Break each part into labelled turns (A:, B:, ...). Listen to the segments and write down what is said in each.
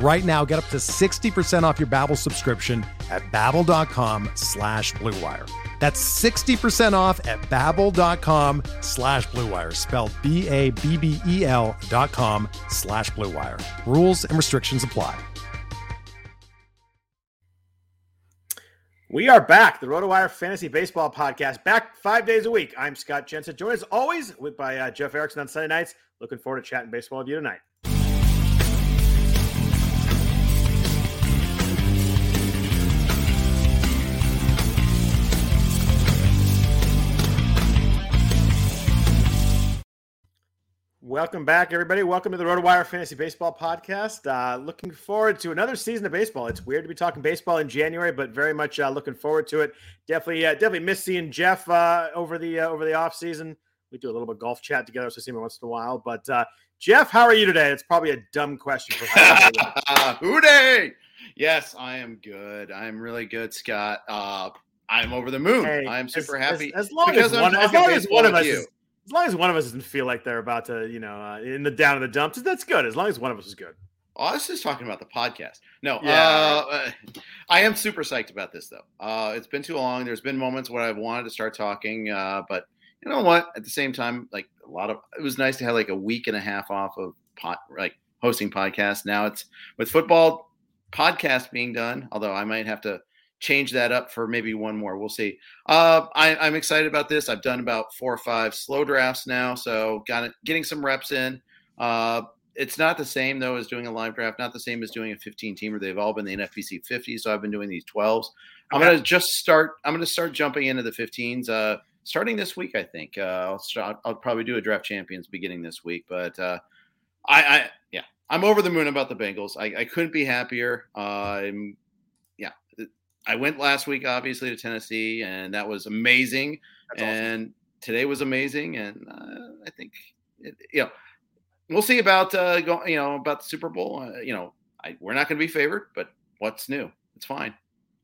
A: Right now, get up to 60% off your Babbel subscription at babbel.com slash bluewire. That's 60% off at babbel.com slash bluewire, spelled B-A-B-B-E-L dot com slash bluewire. Rules and restrictions apply.
B: We are back, the RotoWire Fantasy Baseball Podcast, back five days a week. I'm Scott Jensen, joined as always with by uh, Jeff Erickson on Sunday nights. Looking forward to chatting baseball with you tonight. Welcome back, everybody. Welcome to the RotoWire Fantasy Baseball Podcast. Uh, looking forward to another season of baseball. It's weird to be talking baseball in January, but very much uh, looking forward to it. Definitely, uh, definitely miss seeing Jeff uh, over the uh, over the off season. We do a little bit of golf chat together, so I see him once in a while. But uh, Jeff, how are you today? It's probably a dumb question for
C: Hooday! Yes, I am good. I'm really good, Scott. I'm over the moon.
B: Hey,
C: I'm super
B: as,
C: happy
B: As, as long as one, as long as one of us is, as long as one of us doesn't feel like they're about to, you know, uh, in the down in the dumps, that's good. As long as one of us is good.
C: Oh, I was just talking about the podcast. No,
B: Yeah.
C: uh, I am super psyched about this though. Uh, it's been too long. There's been moments where I've wanted to start talking, uh, but you know what? At the same time, like a lot of, it was nice to have like a week and a half off of pot, like hosting podcasts. Now it's with football podcast being done. Although I might have to change that up for maybe one more. We'll see. Uh, I, I'm excited about this. I've done about four or five slow drafts now, so got it, getting some reps in. Uh, it's not the same though as doing a live draft. Not the same as doing a 15 teamer. They've all been the NFBC 50, so I've been doing these 12s. I'm
B: Okay.
C: gonna just start. I'm gonna start jumping into the 15s. Uh, starting this week, I think. Uh, I'll start. I'll probably do a draft champions beginning this week, but uh, I, I yeah, I'm over the moon about the Bengals. I, I couldn't be happier. Uh, I'm. I went last week, obviously, to Tennessee, and that was amazing.
B: That's awesome.
C: and today was amazing, and uh, I think it, you know we'll see about uh, go, you know about the Super Bowl. Uh, you know, I, we're not going to be favored, but what's new? It's fine.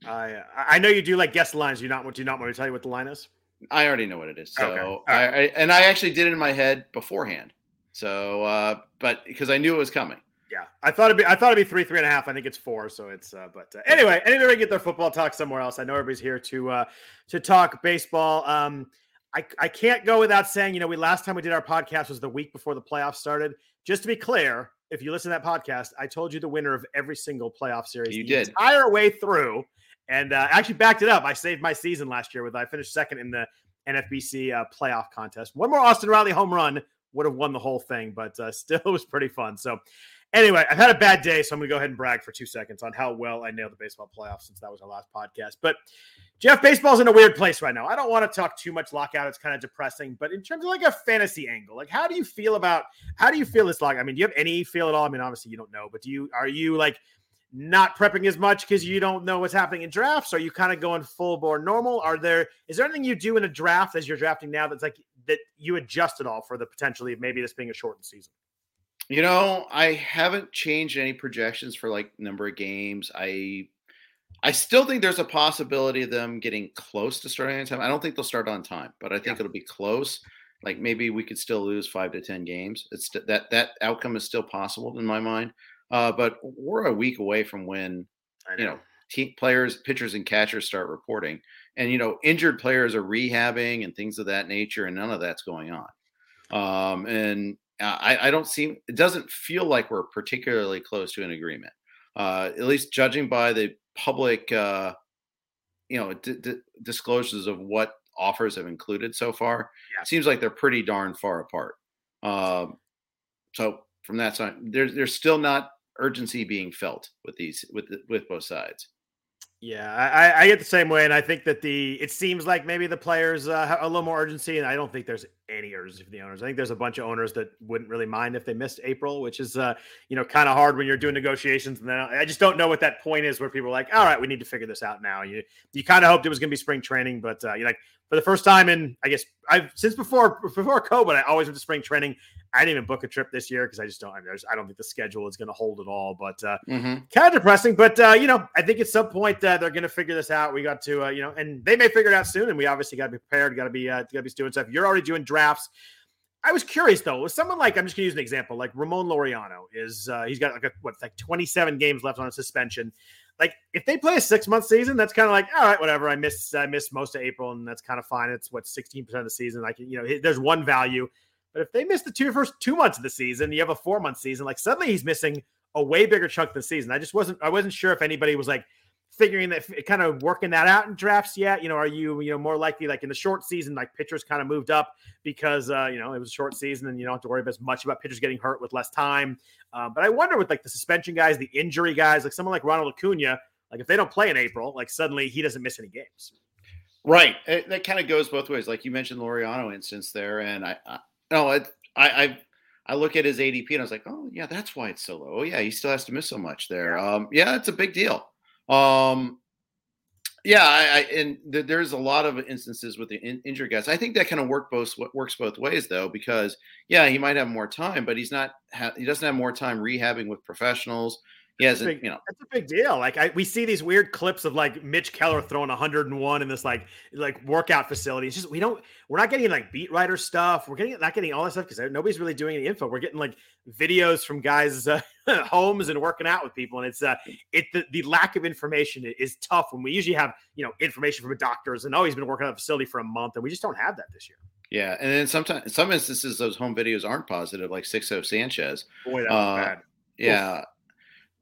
B: I I know you do like guess lines. You not do you not want me to tell you what the line is?
C: I already know what it is. So,
B: Okay.
C: I, I and I actually did it in my head beforehand. So, uh, but because I knew it was coming.
B: Yeah, I thought it'd be I thought it'd be three three and a half. I think it's four. So it's uh, but uh, anyway, anybody get their football talk somewhere else. I know everybody's here to uh, to talk baseball. Um, I I can't go without saying you know we last time we did our podcast was the week before the playoffs started. Just to be clear, if you listen to that podcast, I told you the winner of every single playoff series
C: You
B: the
C: did.
B: entire way through, and uh, actually backed it up. I saved my season last year with I finished second in the NFBC uh, playoff contest. One more Austin Riley home run would have won the whole thing, but uh, still it was pretty fun. So anyway, I've had a bad day, so I'm going to go ahead and brag for two seconds on how well I nailed the baseball playoffs since that was our last podcast. But Jeff, baseball's in a weird place right now. I don't want to talk too much lockout; it's kind of depressing. But in terms of like a fantasy angle, like how do you feel about how do you feel this lockout? I mean, do you have any feel at all? I mean, obviously you don't know, but do you are you like not prepping as much because you don't know what's happening in drafts? Are you kind of going full bore normal? Are there is there anything you do in a draft as you're drafting now that's like that you adjust at all for the potentially of maybe this being a shortened season?
C: You know, I haven't changed any projections for like number of games. I I still think there's a possibility of them getting close to starting on time. I don't think they'll start on time, but I think
B: Yeah.
C: it'll be close. Like maybe we could still lose five to ten games. It's that that outcome is still possible in my mind. Uh, but we're a week away from when
B: I
C: you know team players, pitchers, and catchers start reporting, and you know injured players are rehabbing and things of that nature, and none of that's going on. Um, and uh, I, I don't see it doesn't feel like we're particularly close to an agreement. Uh, at least judging by the public, uh, you know, d- d- disclosures of what offers have included so far,
B: Yeah.
C: it seems like they're pretty darn far apart. Um, so from that side, there's there's still not urgency being felt with these with the, with both sides.
B: Yeah, I, I, get the same way, and I think that the it seems like maybe the players uh, have a little more urgency, and I don't think there's any urgency for the owners. I think there's a bunch of owners that wouldn't really mind if they missed April, which is uh, you know kind of hard when you're doing negotiations, and then I just don't know what that point is where people are like, all right, we need to figure this out now. You you kind of hoped it was going to be spring training, but uh, you like for the first time in I guess I've since before before COVID, I always went to spring training. I didn't even book a trip this year because I just don't. I, mean, I don't think the schedule is going to hold at all. But uh, mm-hmm. kind of depressing. But uh, you know, I think at some point uh, they're going to figure this out. We got to uh, you know, and they may figure it out soon. And we obviously got to be prepared. Got to be uh, got to be doing stuff. You're already doing drafts. I was curious though, with someone like I'm just gonna use an example, like Ramon Laureano is uh, he's got like a, what like 27 games left on a suspension. Like if they play a six month season, that's kind of like all right, whatever. I miss I missed most of April, and that's kind of fine. It's what 16 percent of the season. Like you know, there's one value. But if they miss the two first two months of the season, you have a four month season. Like suddenly he's missing a way bigger chunk of the season. I just wasn't I wasn't sure if anybody was like figuring that kind of working that out in drafts yet. You know, are you you know more likely like in the short season, like pitchers kind of moved up because uh, you know it was a short season and you don't have to worry as much about pitchers getting hurt with less time. Uh, but I wonder with like the suspension guys, the injury guys, like someone like Ronald Acuna, like if they don't play in April, like suddenly he doesn't miss any games.
C: Right. It, that kind of goes both ways. Like you mentioned Laureano instance there, and I, I no, I, I I look at his ADP and I was like, oh yeah, that's why it's so low. Oh yeah, he still has to miss so much there. Um, yeah, it's a big deal. Um, yeah, I, I and th- there's a lot of instances with the in- injured guys. I think that kind of work both works both ways though, because yeah, he might have more time, but he's not ha- he doesn't have more time rehabbing with professionals. He has,
B: big,
C: you know,
B: that's a big deal. Like I, we see these weird clips of like Mitch Keller throwing 101 in this like like workout facility. It's just we don't, we're not getting like beat writer stuff. We're getting not getting all that stuff because nobody's really doing any info. We're getting like videos from guys' uh, homes and working out with people, and it's uh, it the, the lack of information is tough when we usually have you know information from doctors and oh he's been working at a facility for a month, and we just don't have that this year.
C: Yeah, and then sometimes some instances those home videos aren't positive, like Sixto Sanchez.
B: Boy, that was uh, bad.
C: Yeah. Oof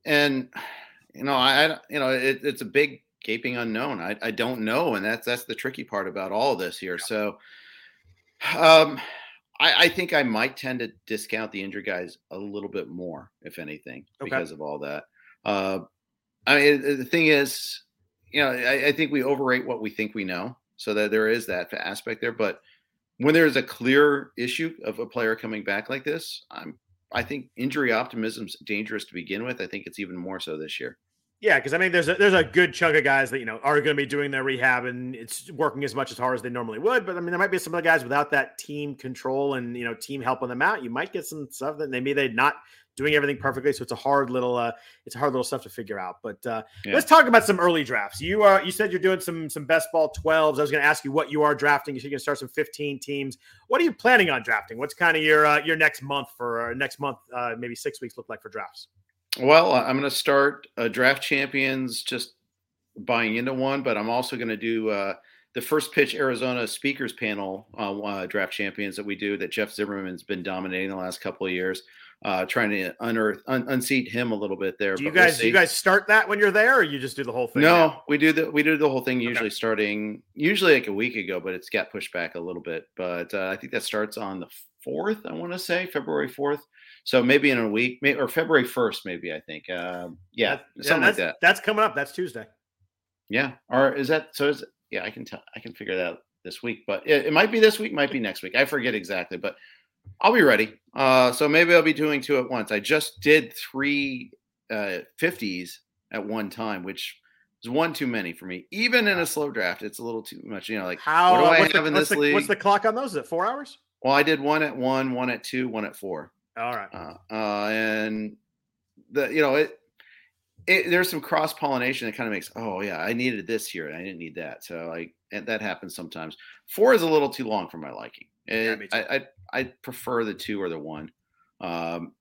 C: and you know, I, you know, it, it's a big gaping unknown. I, I don't know, and that's that's the tricky part about all of this here. So, um, I, I think I might tend to discount the injured guys a little bit more, if anything, okay. because of all that. Uh, I mean, the thing is, you know, I, I think we overrate what we think we know, so that there is that aspect there. But when there's a clear issue of a player coming back like this, I'm I think injury optimism's dangerous to begin with. I think it's even more so this year.
B: Yeah, because I mean, there's a, there's a good chunk of guys that you know are going to be doing their rehab and it's working as much as hard as they normally would. But I mean, there might be some of the guys without that team control and you know team helping them out. You might get some stuff that maybe they're not doing everything perfectly. So it's a hard little uh, it's a hard little stuff to figure out. But uh, yeah. let's talk about some early drafts. You are you said you're doing some some best ball 12s. I was going to ask you what you are drafting. You said you're going to start some 15 teams. What are you planning on drafting? What's kind of your uh, your next month for uh, next month? Uh, maybe six weeks look like for drafts.
C: Well, I'm going to start uh, draft champions, just buying into one, but I'm also going to do uh, the first pitch Arizona speakers panel uh, uh, draft champions that we do that Jeff Zimmerman's been dominating the last couple of years. Uh, trying to unearth un- unseat him a little bit there.
B: Do you guys we'll do you guys start that when you're there, or you just do the whole thing?
C: No, now? we do the we do the whole thing usually okay. starting usually like a week ago, but it's got pushed back a little bit. But uh, I think that starts on the fourth. I want to say February fourth. So maybe in a week, maybe, or February first, maybe I think. Uh, yeah,
B: that,
C: something
B: yeah, like
C: that.
B: That's coming up. That's Tuesday.
C: Yeah, or is that so? Is yeah, I can tell. I can figure that out this week, but it, it might be this week, might be next week. I forget exactly, but I'll be ready. Uh, so maybe I'll be doing two at once. I just did three uh, 50s at one time, which is one too many for me. Even in a slow draft, it's a little too much. You know, like
B: how what do I have the, in this the, league? What's the clock on those? Is it four hours?
C: Well, I did one at one, one at two, one at four.
B: All right.
C: Uh, uh, and the you know it, it there's some cross pollination that kind of makes oh yeah I needed this here and I didn't need that so like that happens sometimes. Four is a little too long for my liking. It, yeah, I, I I prefer the two or the one. Um,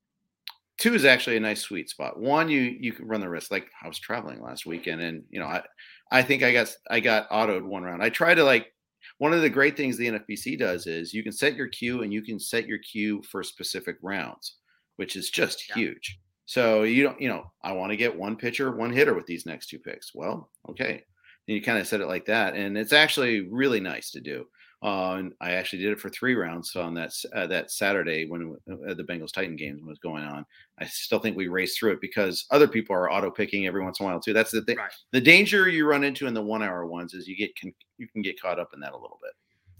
C: two is actually a nice sweet spot. One, you you can run the risk. Like I was traveling last weekend, and you know I I think I got I got autoed one round. I try to like one of the great things the NFBC does is you can set your queue and you can set your queue for specific rounds, which is just yeah. huge. So you don't, you know, I want to get one pitcher, one hitter with these next two picks. Well, okay. And you kind of set it like that. And it's actually really nice to do. Uh, and I actually did it for three rounds on that uh, that Saturday when uh, the Bengals Titan game was going on. I still think we raced through it because other people are auto picking every once in a while too. That's the thing. Right. The danger you run into in the one hour ones is you get can, you can get caught up in that a little bit.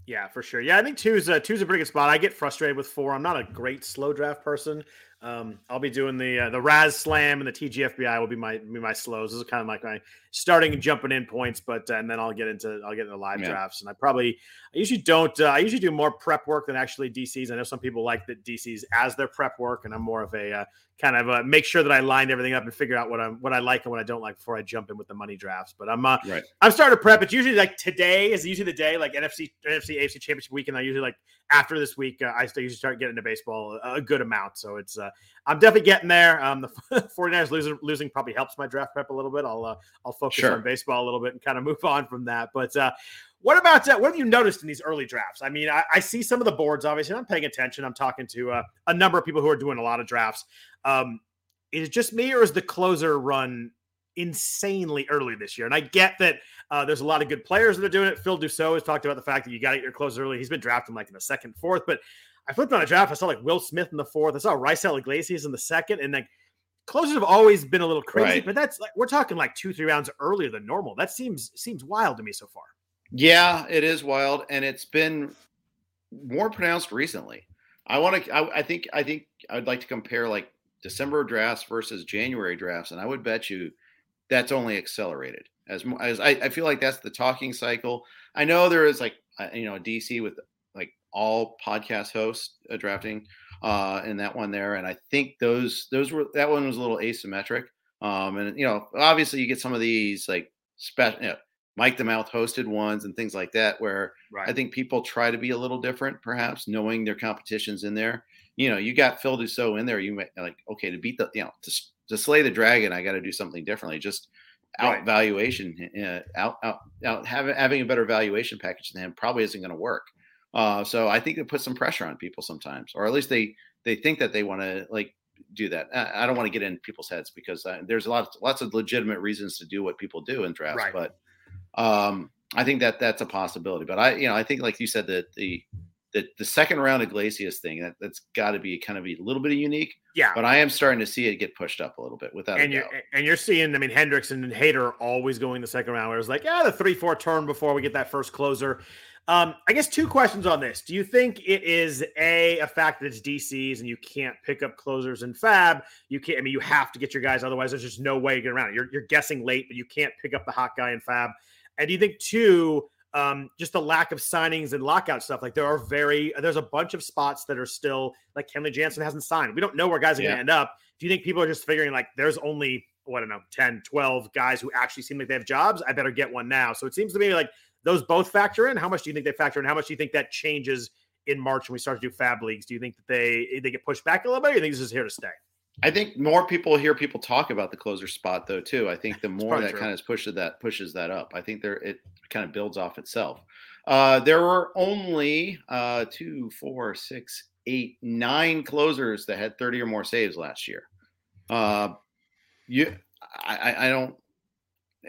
B: Yeah, for sure. Yeah, I think two's a, two's a pretty good spot. I get frustrated with four. I'm not a great slow draft person. Um, I'll be doing the uh, the Raz Slam and the TGFBI will be my be my slows. This is kind of like my starting and jumping in points, but uh, and then I'll get into I'll get into live yeah. drafts. And I probably I usually don't uh, I usually do more prep work than actually DCs. I know some people like the DCs as their prep work, and I'm more of a uh, kind of uh, make sure that I lined everything up and figure out what I'm what I like and what I don't like before I jump in with the money drafts. But I'm uh, right. I'm starting to prep. It's usually like today is usually the day like NFC NFC AFC Championship weekend. I usually like after this week uh, I still usually start getting into baseball a, a good amount. So it's uh, I'm definitely getting there. Um, the 49ers losing losing probably helps my draft prep a little bit. I'll uh, I'll focus sure. on baseball a little bit and kind of move on from that. But uh, what about uh, what have you noticed in these early drafts? I mean, I, I see some of the boards. Obviously, I'm paying attention. I'm talking to uh, a number of people who are doing a lot of drafts. Um, is it just me, or is the closer run insanely early this year? And I get that uh, there's a lot of good players that are doing it. Phil Dussault has talked about the fact that you got to get your closer early. He's been drafting like in the second, fourth, but I flipped on a draft. I saw like Will Smith in the fourth. I saw Raisel Iglesias in the second, and like closers have always been a little crazy. Right. But that's like we're talking like two, three rounds earlier than normal. That seems seems wild to me so far.
C: Yeah, it is wild, and it's been more pronounced recently. I want to. I, I think. I think I'd like to compare like December drafts versus January drafts, and I would bet you that's only accelerated as as I, I feel like that's the talking cycle. I know there is like uh, you know a DC with all podcast hosts uh, drafting uh, in that one there, and I think those those were that one was a little asymmetric. Um, and you know, obviously, you get some of these like special, you know, Mike the Mouth hosted ones and things like that, where right. I think people try to be a little different, perhaps knowing their competition's in there. You know, you got Phil Dussault in there. You might like okay to beat the you know to to slay the dragon. I got to do something differently. Just out right. valuation, uh, out out out having having a better valuation package than him probably isn't going to work. Uh, so I think it puts some pressure on people sometimes, or at least they they think that they want to like do that. I, don't want to get in people's heads because uh, there's lots lots of legitimate reasons to do what people do in drafts, right. but um, I think that that's a possibility. But I you know I think like you said that the the, the second round of Iglesias thing that that's got to be kind of a little bit unique.
B: Yeah,
C: but I am starting to see it get pushed up a little bit without.
B: And you're and you're seeing, I mean, Hendriks and Hader always going the second round. Where it's like, yeah, the three four turn before we get that first closer. Um, I guess two questions on this. Do you think it is a a fact that it's DCs and you can't pick up closers in Fab? You can't. I mean, you have to get your guys. Otherwise, there's just no way to get around it. You're, you're guessing late, but you can't pick up the hot guy in Fab. And do you think two? Um, just the lack of signings and lockout stuff. Like there are very there's a bunch of spots that are still like Kenley Jansen hasn't signed. We don't know where guys are yeah. going to end up. Do you think people are just figuring like there's only what I don't know 10, 12 guys who actually seem like they have jobs? I better get one now. So it seems to me like those both factor in. How much do you think they factor in? How much do you think that changes in March when we start to do fab leagues? Do you think that they they get pushed back a little bit? Or do you think this is here to stay?
C: I think more people hear people talk about the closer spot though too. I think the more that true. kind of pushes that pushes that up. I think there it kind of builds off itself. Uh, there were only uh, two, four, six, eight, nine closers that had 30 or more saves last year. Uh, you, I, I don't,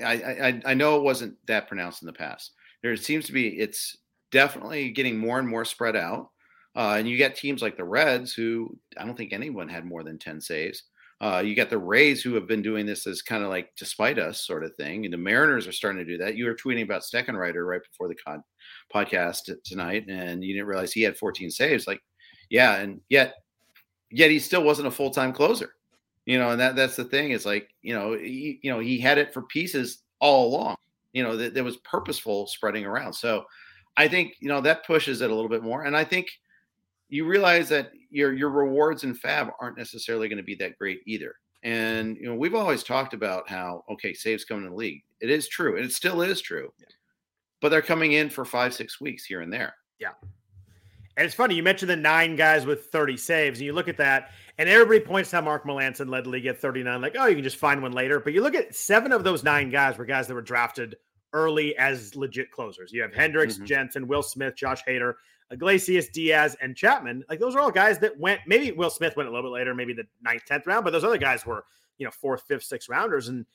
C: I, I, I know it wasn't that pronounced in the past there seems to be it's definitely getting more and more spread out. Uh, and you get teams like the Reds, who I don't think anyone had more than 10 saves. Uh, you got the Rays, who have been doing this as kind of like despite us sort of thing. And the Mariners are starting to do that. You were tweeting about Steckenrider right before the con- podcast tonight, and you didn't realize he had 14 saves. Like, yeah, and yet, yet he still wasn't a full time closer. You know, and that that's the thing. It's like you know, he, you know, he had it for pieces all along you know, that there was purposeful spreading around. So I think, you know, that pushes it a little bit more. And I think you realize that your your rewards in fab aren't necessarily going to be that great either. And you know, we've always talked about how okay, saves coming in the league. It is true, and it still is true. Yeah. But they're coming in for five, six weeks here and there.
B: Yeah. And it's funny, you mentioned the nine guys with 30 saves, and you look at that, and everybody points to how Mark Melancon led the league at 39, like, oh, you can just find one later. But you look at seven of those nine guys were guys that were drafted early as legit closers. You have Hendriks, mm-hmm. Jansen, Will Smith, Josh Hader, Iglesias, Diaz, and Chapman. Like those are all guys that went. Maybe Will Smith went a little bit later, maybe the ninth, tenth round, but those other guys were you know fourth, fifth, sixth rounders. And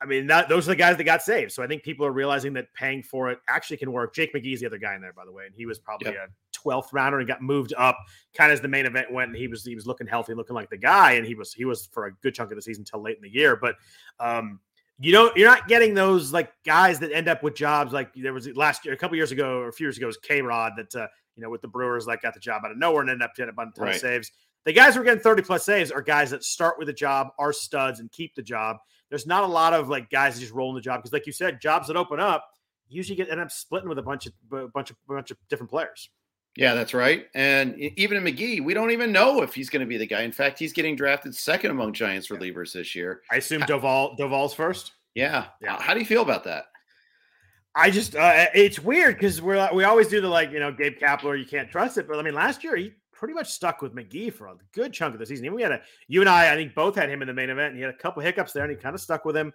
B: I mean, that, those are the guys that got saved. So I think people are realizing that paying for it actually can work. Jake McGee is the other guy in there, by the way, and he was probably yep. a 12th rounder and got moved up kind of as the main event went. And he was he was looking healthy, looking like the guy, and he was he was for a good chunk of the season until late in the year. But um, you don't you're not getting those like guys that end up with jobs like there was last year, a couple years ago or a few years ago was K Rod that uh, you know with the Brewers like got the job out of nowhere and ended up getting a bunch right. of saves. The guys who are getting 30 plus saves are guys that start with a job, are studs, and keep the job. There's not a lot of like guys that just roll in the job because, like you said, jobs that open up usually get end up splitting with a bunch of a bunch of a bunch of different players.
C: Yeah, that's right. And even in McGee, we don't even know if he's going to be the guy. In fact, he's getting drafted second among Giants relievers this year.
B: I assume Doval Doval's first.
C: Yeah. yeah. How do you feel about that?
B: I just uh, it's weird because we're we always do the like you know Gabe Kapler you can't trust it but I mean last year he pretty much stuck with McGee for a good chunk of the season. Even we had a you and I, I think both had him in the main event, and he had a couple hiccups there, and he kind of stuck with him.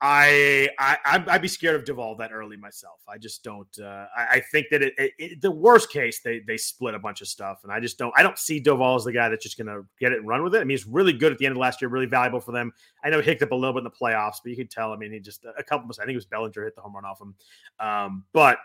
B: I I I'd be scared of Doval that early myself. I just don't. Uh, I, I, think that it, it, it, the worst case they they split a bunch of stuff, and I just don't. I don't see Doval as the guy that's just going to get it and run with it. I mean, he's really good at the end of last year, really valuable for them. I know he hicked up a little bit in the playoffs, but you could tell. I mean, he just a couple. I think it was Bellinger hit the home run off him. Um, but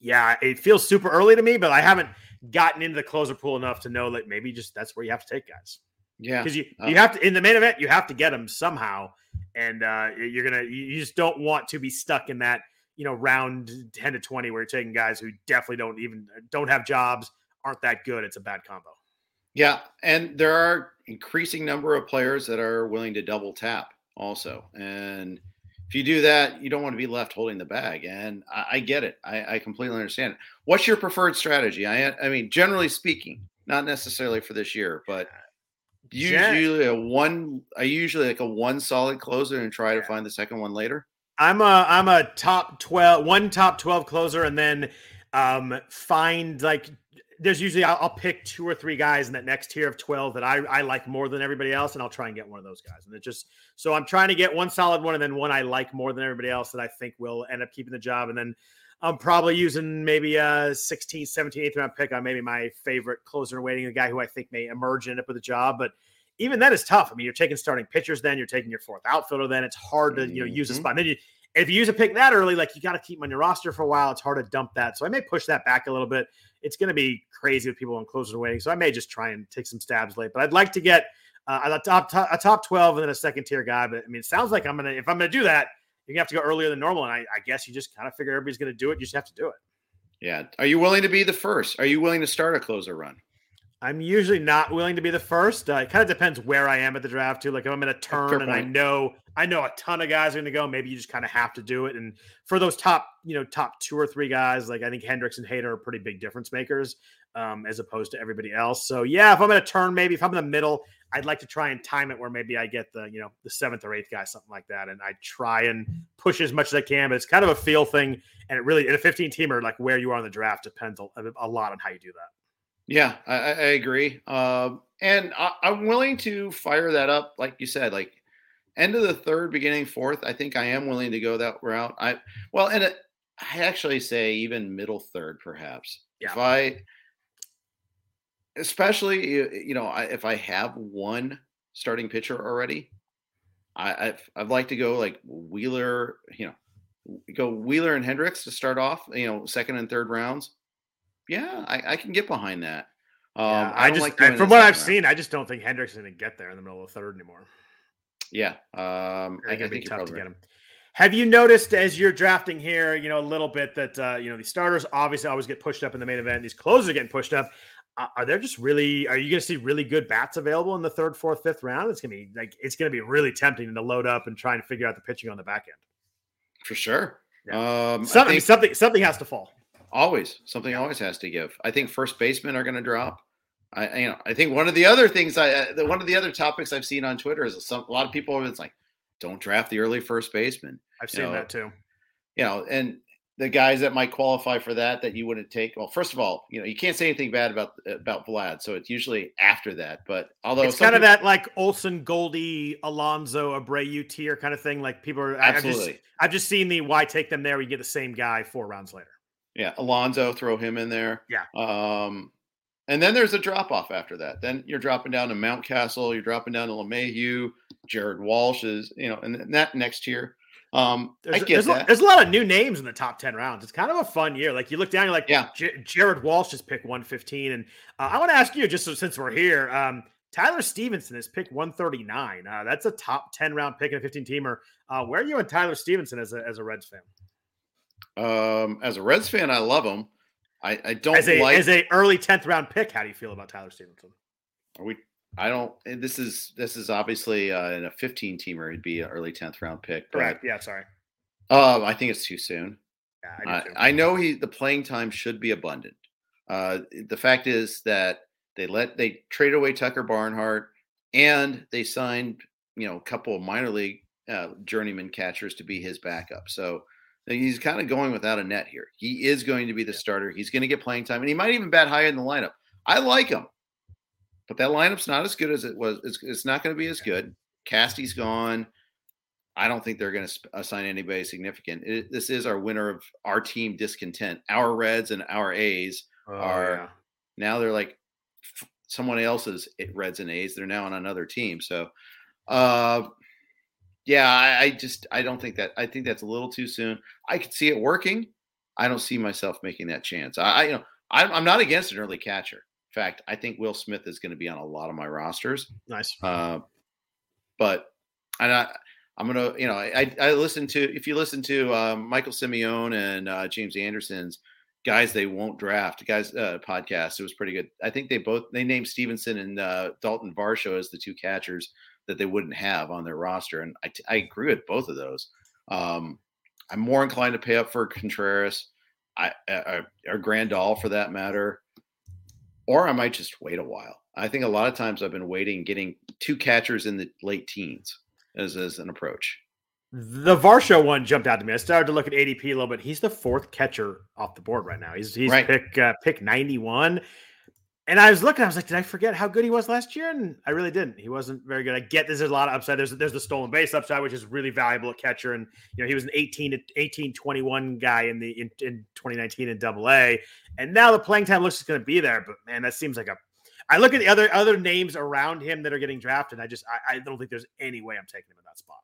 B: yeah, it feels super early to me, but I haven't gotten into the closer pool enough to know that maybe just that's where you have to take guys.
C: Yeah,
B: because you uh, you have to in the main event you have to get them somehow, and uh, you're gonna you just don't want to be stuck in that you know round ten to twenty where you're taking guys who definitely don't even don't have jobs, aren't that good. It's a bad combo.
C: Yeah, and there are increasing number of players that are willing to double tap also, and if you do that, you don't want to be left holding the bag. And I, I get it. I, I, completely understand it. What's your preferred strategy? I, I mean, generally speaking, not necessarily for this year, but usually a one. I usually like a one solid closer and try to find the second one later.
B: I'm a I'm a top twelve, one top twelve closer, and then um find like there's usually I'll, I'll, pick two or three guys in that next tier of 12 that I, I like more than everybody else, and I'll try and get one of those guys. And it just so I'm trying to get one solid one and then one I like more than everybody else that I think will end up keeping the job. And then I'm probably using maybe a 16, 17, 18th round pick on maybe my favorite closer waiting, a guy who I think may emerge and end up with a job. But even that is tough. I mean, you're taking starting pitchers, then you're taking your fourth outfielder, then it's hard to you know use a mm-hmm. spot. And then you if you use a pick that early, like you got to keep him on your roster for a while. It's hard to dump that. So I may push that back a little bit it's going to be crazy with people on closers waiting. So I may just try and take some stabs late. But I'd like to get uh, a top, top, a top twelve and then a second tier guy. But I mean, it sounds like I'm gonna if I'm gonna do that, you're gonna have to go earlier than normal. And I, I guess you just kind of figure everybody's gonna do it. You just have to do it.
C: Yeah. Are you willing to be the first? Are you willing to start a closer run?
B: I'm usually not willing to be the first. Uh, it kind of depends where I am at the draft too. Like if I'm in a turn and I know I know a ton of guys are going to go, maybe you just kind of have to do it. And for those top, you know, top two or three guys, like I think Hendriks and Hader are pretty big difference makers um, as opposed to everybody else. So yeah, if I'm in a turn, maybe if I'm in the middle, I'd like to try and time it where maybe I get the you know the seventh or eighth guy, something like that, and I try and push as much as I can. But it's kind of a feel thing, and it really in a 15 teamer, like where you are in the draft depends a, a lot on how you do that.
C: Yeah, I, I agree. Um, and I, I'm willing to fire that up, like you said, like end of the third, beginning fourth. I think I am willing to go that route. I well, and it, I actually say even middle third, perhaps. Yeah. If I, especially you know, if I have one starting pitcher already, I I've, I'd like to go like Wheeler. You know, go Wheeler and Hendriks to start off. You know, second and third rounds yeah, I, I can get behind that.
B: Um, yeah, I, I just, like from what I've round. seen, I just don't think Hendriks is going to get there in the middle of the third anymore.
C: Yeah, um,
B: I, think be tough to get him. Have you noticed as you're drafting here, you know, a little bit that uh, you know the starters obviously always get pushed up in the main event. These closers are getting pushed up. Are there just really? Are you going to see really good bats available in the third, fourth, fifth round? It's going to be like it's going to be really tempting to load up and try and figure out the pitching on the back end.
C: For sure.
B: Yeah. Um, something, think, something, something has to fall.
C: Always something always has to give. I think first basemen are going to drop. I you know I think one of the other things I uh, one of the other topics I've seen on Twitter is some a lot of people it's like don't draft the early first baseman.
B: I've seen
C: know,
B: that too.
C: You know, and the guys that might qualify for that that you wouldn't take. Well, first of all, you know you can't say anything bad about about Vlad, so it's usually after that. But although
B: it's kind of that like Olson, Goldie, Alonso, Abreu tier kind of thing. Like people are absolutely. I've just, I've just seen the why take them there. We get the same guy four rounds later.
C: Yeah, Alonso, throw him in there.
B: Yeah.
C: Um, and then there's a drop off after that. Then you're dropping down to Mountcastle, you're dropping down to LeMahieu, Jared Walsh is, you know, and that next year. Um,
B: there's,
C: I get
B: there's,
C: that.
B: A, there's a lot of new names in the top 10 rounds. It's kind of a fun year. Like you look down, you're like,
C: yeah,
B: J- Jared Walsh just picked 115. And uh, I want to ask you, just so, since we're here, um, Tyler Stephenson is picked 139. Uh, that's a top 10 round pick in a 15 teamer. Uh, where are you and Tyler Stephenson as a, as a Reds fan?
C: Um, as a Reds fan, I love him. I, I don't
B: as a,
C: like
B: as a early 10th round pick. How do you feel about Tyler Stephenson?
C: Are we? I don't. This is this is obviously uh, in a 15 teamer. It'd be an early 10th round pick.
B: Correct. yeah. Sorry.
C: Um, I think it's too soon.
B: Yeah, I,
C: I, I, know he the playing time should be abundant. Uh, the fact is that they let they traded away Tucker Barnhart and they signed you know a couple of minor league uh, journeyman catchers to be his backup. So he's kind of going without a net here. He is going to be the starter. He's going to get playing time, and he might even bat higher in the lineup. I like him, but that lineup's not as good as it was. It's, it's not going to be as good. Casty's gone. I don't think they're going to assign anybody significant. It, this is our winner of our team discontent. Our Reds and our A's oh, are yeah. now they're like f- someone else's Reds and A's. They're now on another team. So, uh, yeah, I, I, just I don't think that I think that's a little too soon. I could see it working. I don't see myself making that chance. I, I you know I'm, I'm not against an early catcher. Fact, I think Will Smith is going to be on a lot of my rosters.
B: Nice.
C: Uh, but and I I'm gonna, you know, I I listen to if you listen to um, Michael Simeone and uh, James Anderson's guys they won't draft guys uh, podcast. It was pretty good. I think they both they named Stephenson and uh, Dalton Varsho as the two catchers that they wouldn't have on their roster, and I, I agree with both of those. Um, I'm more inclined to pay up for Contreras, I, uh, or Grandal for that matter, or I might just wait a while. I think a lot of times I've been waiting, getting two catchers in the late teens as, as an approach.
B: The Varsho one jumped out to me. I started to look at ADP a little bit. He's the fourth catcher off the board right now. He's he's right. pick uh, pick ninety one, and I was looking. I was like, did I forget how good he was last year? And I really didn't. He wasn't very good. I get there's a lot of upside. There's there's the stolen base upside, which is really valuable at catcher. And you know he was an 18 to 18 21 guy in the in, in 2019 in Double A, and now the playing time looks going to be there. But man, that seems like a I look at the other other names around him that are getting drafted. I just I, I don't think there's any way I'm taking him in that spot.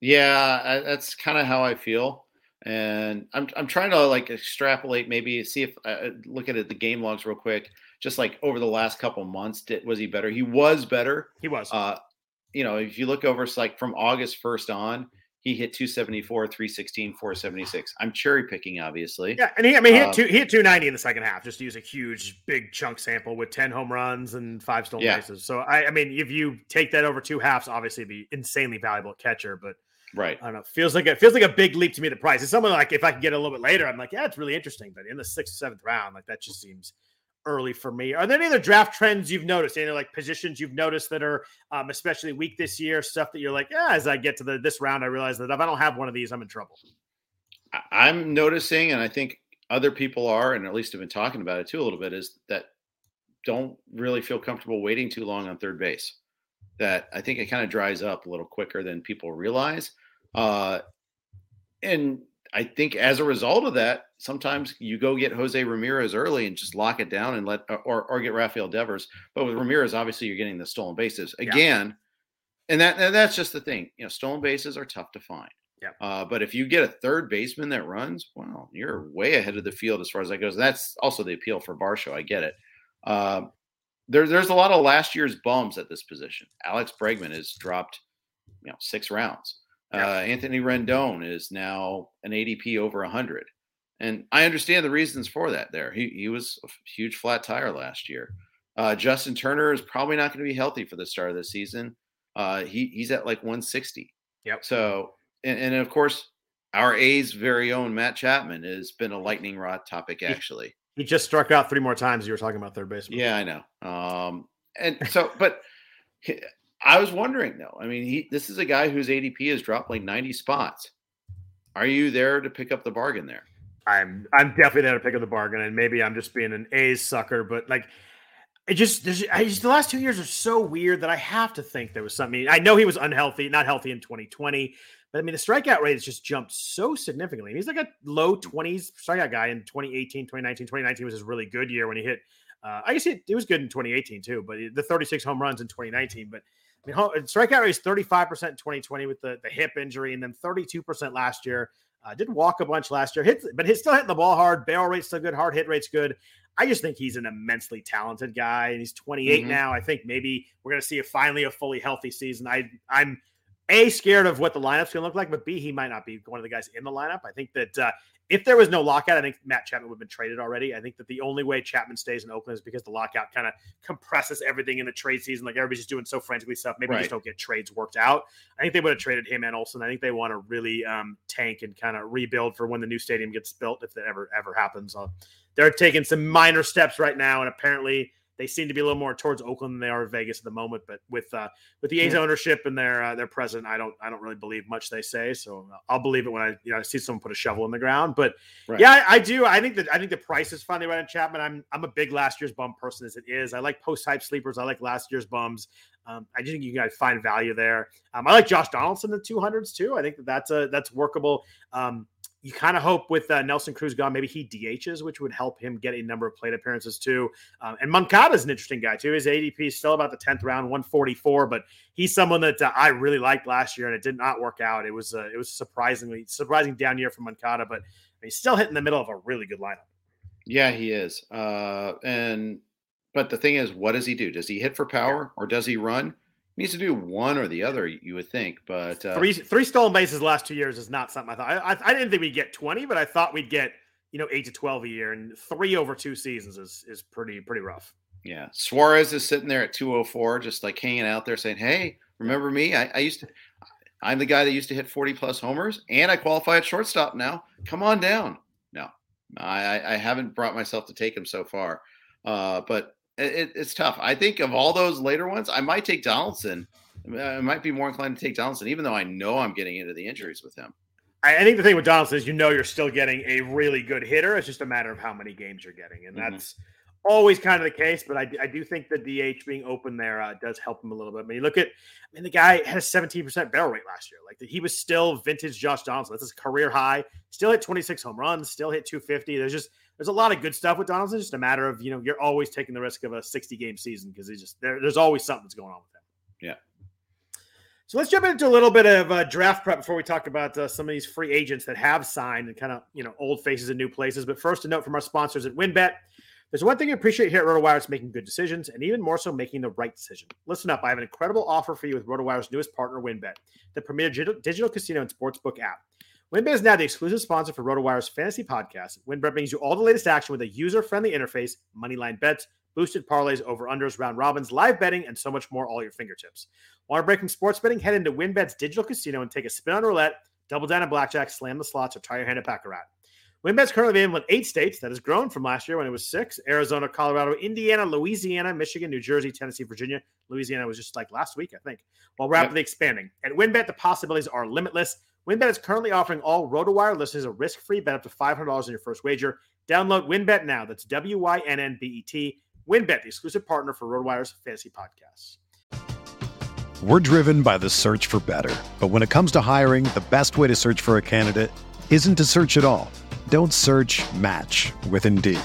C: Yeah, I, that's kind of how I feel, and I'm I'm trying to like extrapolate, maybe see if uh, look at it the game logs real quick. Just like over the last couple months, did, was he better? He was better.
B: He was.
C: Uh, you know, if you look over, it's like from August first on, he hit 274, 316, 476. I'm cherry picking, obviously.
B: Yeah, and he, I mean, he hit, um, two, he hit 290 in the second half, just to use a huge, big chunk sample with 10 home runs and five stolen yeah. bases. So, I, I mean, if you take that over two halves, obviously, be insanely valuable catcher. But
C: right,
B: I don't know, feels like it feels like a big leap to me. The price. It's someone like if I can get a little bit later, I'm like, yeah, it's really interesting. But in the sixth, seventh round, like that just seems early for me. Are there any other draft trends you've noticed? Any like positions you've noticed that are um, especially weak this year? Stuff that you're like, yeah, as I get to the this round, I realize that if I don't have one of these, I'm in trouble.
C: I'm noticing, and I think other people are, and at least have been talking about it too a little bit, is that don't really feel comfortable waiting too long on third base. That I think it kind of dries up a little quicker than people realize. Uh, and I think as a result of that, sometimes you go get Jose Ramirez early and just lock it down and let, or or get Rafael Devers. But with Ramirez, obviously, you're getting the stolen bases again, yeah. and that and that's just the thing. You know, stolen bases are tough to find.
B: Yeah.
C: Uh, but if you get a third baseman that runs, well, you're way ahead of the field as far as that goes. And That's also the appeal for Varsho. I get it. Uh, there, there's a lot of last year's bums at this position. Alex Bregman has dropped, you know, six rounds. Uh, Anthony Rendon is now an ADP over 100. And I understand the reasons for that there. He, he was a huge flat tire last year. Uh, Justin Turner is probably not going to be healthy for the start of the season. Uh, he, he's at like 160.
B: Yep.
C: So, and, and, of course, our A's very own Matt Chapman has been a lightning rod topic, actually.
B: He, he just struck out three more times. You were talking about third baseman.
C: Yeah, I know. Um, and so, but I was wondering though. I mean, he this is a guy whose ADP has dropped like 90 spots. Are you there to pick up the bargain there?
B: I'm I'm definitely there to pick up the bargain, and maybe I'm just being an A's sucker, but like it just I just the last two years are so weird that I have to think there was something. I know he was unhealthy, not healthy in 2020, but I mean the strikeout rate has just jumped so significantly. He's like a low 20s strikeout guy in 2018, 2019. 2019 was his really good year when he hit Uh, I guess it, it was good in 2018 too, but the 36 home runs in 2019. But I mean, strikeout rate is 35% in 2020 with the, the hip injury, and then 32% last year. Uh, did walk a bunch last year, hit, but he's still hitting the ball hard. Barrel rate's still good, hard hit rate's good. I just think he's an immensely talented guy, and he's 28 mm-hmm. now. I think maybe we're going to see a finally a fully healthy season. I I'm a scared of what the lineup's going to look like, but b he might not be one of the guys in the lineup. I think that uh, if there was no lockout, I think Matt Chapman would have been traded already. I think that the only way Chapman stays in Oakland is because the lockout kind of compresses everything in the trade season. Like everybody's just doing so frantically stuff. Maybe right. just don't get trades worked out. I think they would have traded him and Olson. I think they want to really um, tank and kind of rebuild for when the new stadium gets built, if that ever ever happens. Uh, they're taking some minor steps right now, and apparently they seem to be a little more towards Oakland than they are Vegas at the moment. But with uh, with the A's ownership and their uh, their president, I don't I don't really believe much they say. So I'll believe it when I you know I see someone put a shovel in the ground. But right. yeah, I, I, do. I think that I think the price is finally right on Chapman. I'm I'm a big last year's bum person as it is. I like post hype sleepers. I like last year's bums. Um, I just think you guys find value there. Um, I like Josh Donaldson in the 200s too. I think that that's a that's workable. Um, you kind of hope with uh, Nelson Cruz gone, maybe he DHs, which would help him get a number of plate appearances too. Um, and Moncada is an interesting guy too. His ADP is still about the 10th round, 144, but he's someone that uh, I really liked last year and it did not work out. It was uh, it was surprisingly surprising down year for Moncada, but he's still hitting the middle of a really good lineup.
C: Yeah, he is. Uh, and but the thing is, what does he do? Does he hit for power or does he run? Needs to do one or the other, you would think. But
B: uh, three three stolen bases last two years is not something I thought. I, I, I, didn't think we'd get twenty, but I thought we'd get you know eight to twelve a year, and three over two seasons is is pretty pretty rough.
C: Yeah, Suarez is sitting there at two oh four, just like hanging out there, saying, "Hey, remember me? I, I used to." I'm the guy that used to hit 40 plus homers, and I qualify at shortstop now. Come on down. No, I, I haven't brought myself to take him so far. Uh, but it, it's tough. I think of all those later ones, I might take Donaldson. I might be more inclined to take Donaldson, even though I know I'm getting into the injuries with him.
B: I think the thing with Donaldson is you know you're still getting a really good hitter. It's just a matter of how many games you're getting, and mm-hmm. that's always kind of the case. But I, I do think the DH being open there uh, does help him a little bit. I mean, you look at, I mean, the guy had a 17% barrel rate last year. Like he was still vintage Josh Donaldson. That's his career high. Still hit 26 home runs. Still hit 250. There's just there's a lot of good stuff with Donaldson. It's just a matter of you know you're always taking the risk of a 60 game season because he's just there, there's always something that's going on with him.
C: Yeah.
B: So let's jump into a little bit of uh, draft prep before we talk about uh, some of these free agents that have signed and kind of you know old faces in new places. But first, a note from our sponsors at WynnBET. There's one thing I appreciate here at RotoWire is making good decisions and even more so making the right decision. Listen up, I have an incredible offer for you with RotoWire's newest partner, WynnBET, the premier digital casino and sportsbook app. WynnBET is now the exclusive sponsor for RotoWire's fantasy podcast. WynnBET brings you all the latest action with a user-friendly interface, moneyline bets, boosted parlays, over-unders, round robins, live betting, and so much more all at your fingertips. Want to break from sports betting? Head into WynnBET's digital casino and take a spin on roulette, double down on blackjack, slam the slots, or try your hand at baccarat. WynnBET's currently available in eight states. That has grown from last year when it was six: Arizona, Colorado, Indiana, Louisiana, Michigan, New Jersey, Tennessee, Virginia. Louisiana was just like last week, I think. While rapidly yep. expanding. At WynnBET the possibilities are limitless. WynnBET is currently offering all RotoWire listeners a risk-free bet up to $500 on your first wager. Download WynnBET now. That's W-Y-N-N-B-E-T. WynnBET, the exclusive partner for RotoWire's fantasy podcasts.
A: We're driven by the search for better. But when it comes to hiring, the best way to search for a candidate isn't to search at all. Don't search match with Indeed.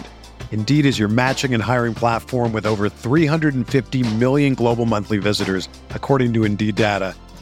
A: Indeed is your matching and hiring platform with over 350 million global monthly visitors, according to Indeed data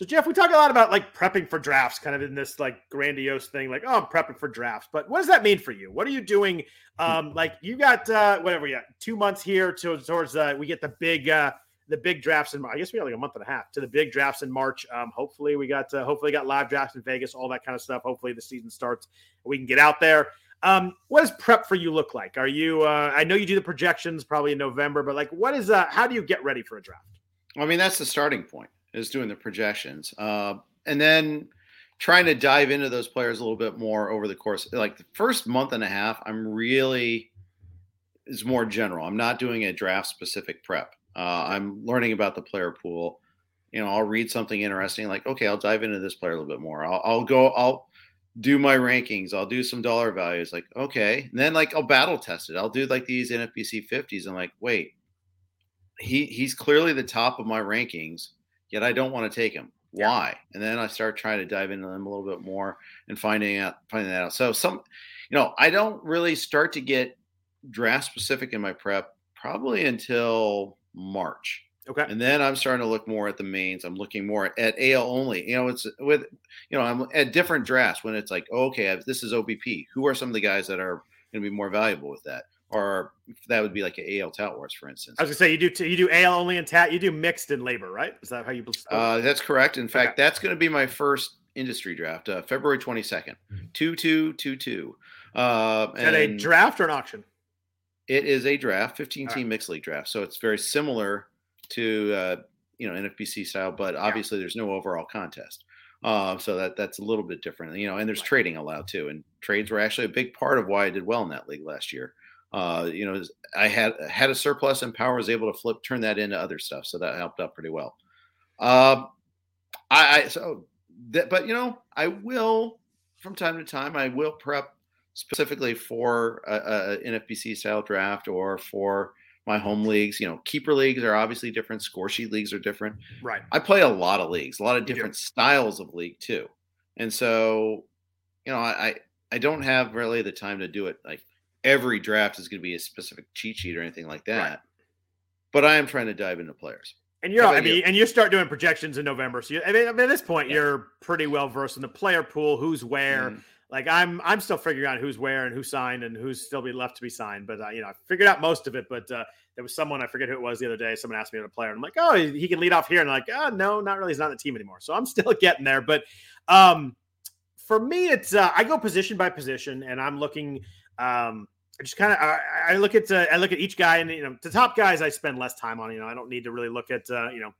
B: So Jeff, we talk a lot about like prepping for drafts, kind of in this like grandiose thing, like oh, I'm prepping for drafts. But what does that mean for you? What are you doing? Um, like you got uh, whatever, yeah, two months here to, towards uh, we get the big uh, the big drafts in. I guess we got like a month and a half to the big drafts in March. Um, hopefully we got uh, hopefully got live drafts in Vegas, all that kind of stuff. Hopefully the season starts, we can get out there. Um, what does prep for you look like? Are you? Uh, I know you do the projections probably in November, but like, what is? Uh, how do you get ready for a draft?
C: I mean, that's the starting point is doing the projections, uh, and then trying to dive into those players a little bit more over the course. Like the first month and a half, I'm really is more general. I'm not doing a draft specific prep. Uh, I'm learning about the player pool. You know, I'll read something interesting, like okay, I'll dive into this player a little bit more. I'll, I'll go. I'll do my rankings. I'll do some dollar values. Like okay, and then like I'll battle test it. I'll do like these NFBC 50s. And like wait, he he's clearly the top of my rankings, yet I don't want to take him. Why? And then I start trying to dive into them a little bit more and finding out finding that out. So some, you know, I don't really start to get draft specific in my prep probably until March.
B: Okay.
C: And then I'm starting to look more at the mains. I'm looking more at AL only. You know, it's with, you know, I'm at different drafts when it's like, okay, this is OBP. Who are some of the guys that are going to be more valuable with that? Or that would be like an AL Tout Wars, for instance.
B: I was gonna say you do t- you do AL only and Tat. You do mixed in LABR, right? Is that how you?
C: Uh, that's correct. In fact, okay. that's going to be my first industry draft, uh, February 22nd, two two two two. Uh,
B: is that a draft or an auction?
C: It is a draft, 15 team right. mixed league draft. So it's very similar to uh, you know NFBC style, but obviously yeah. there's no overall contest. Uh, so that that's a little bit different, you know. And there's right. trading allowed too, and trades were actually a big part of why I did well in that league last year. Uh, you know, I had had a surplus and power was able to flip turn that into other stuff, so that helped out pretty well. Um, I, I so that, but you know, I will from time to time I will prep specifically for a, a NFBC style draft or for my home leagues. You know, keeper leagues are obviously different. Score sheet leagues are different.
B: Right.
C: I play a lot of leagues, a lot of different styles of league too, and so you know, I I don't have really the time to do it. Like every draft is going to be a specific cheat sheet or anything like that. Right. But I am trying to dive into players.
B: And you're, I mean, you? and you start doing projections in November. So, you, I, mean, at this point, yeah. you're pretty well versed in the player pool, who's where. Mm like I'm I'm still figuring out who's where and who signed and who's still be left to be signed. But uh, you know, I figured out most of it. But uh, there was someone I forget who it was the other day. Someone asked me about a player, and I'm like, oh, he can lead off here, and I'm like, oh, no, not really. He's not on the team anymore. So I'm still getting there. But um, for me, it's uh, I go position by position, and I'm looking. Um, I just kind of I, I, look at uh, I look at each guy, and you know, the top guys I spend less time on. You know, I don't need to really look at uh, you know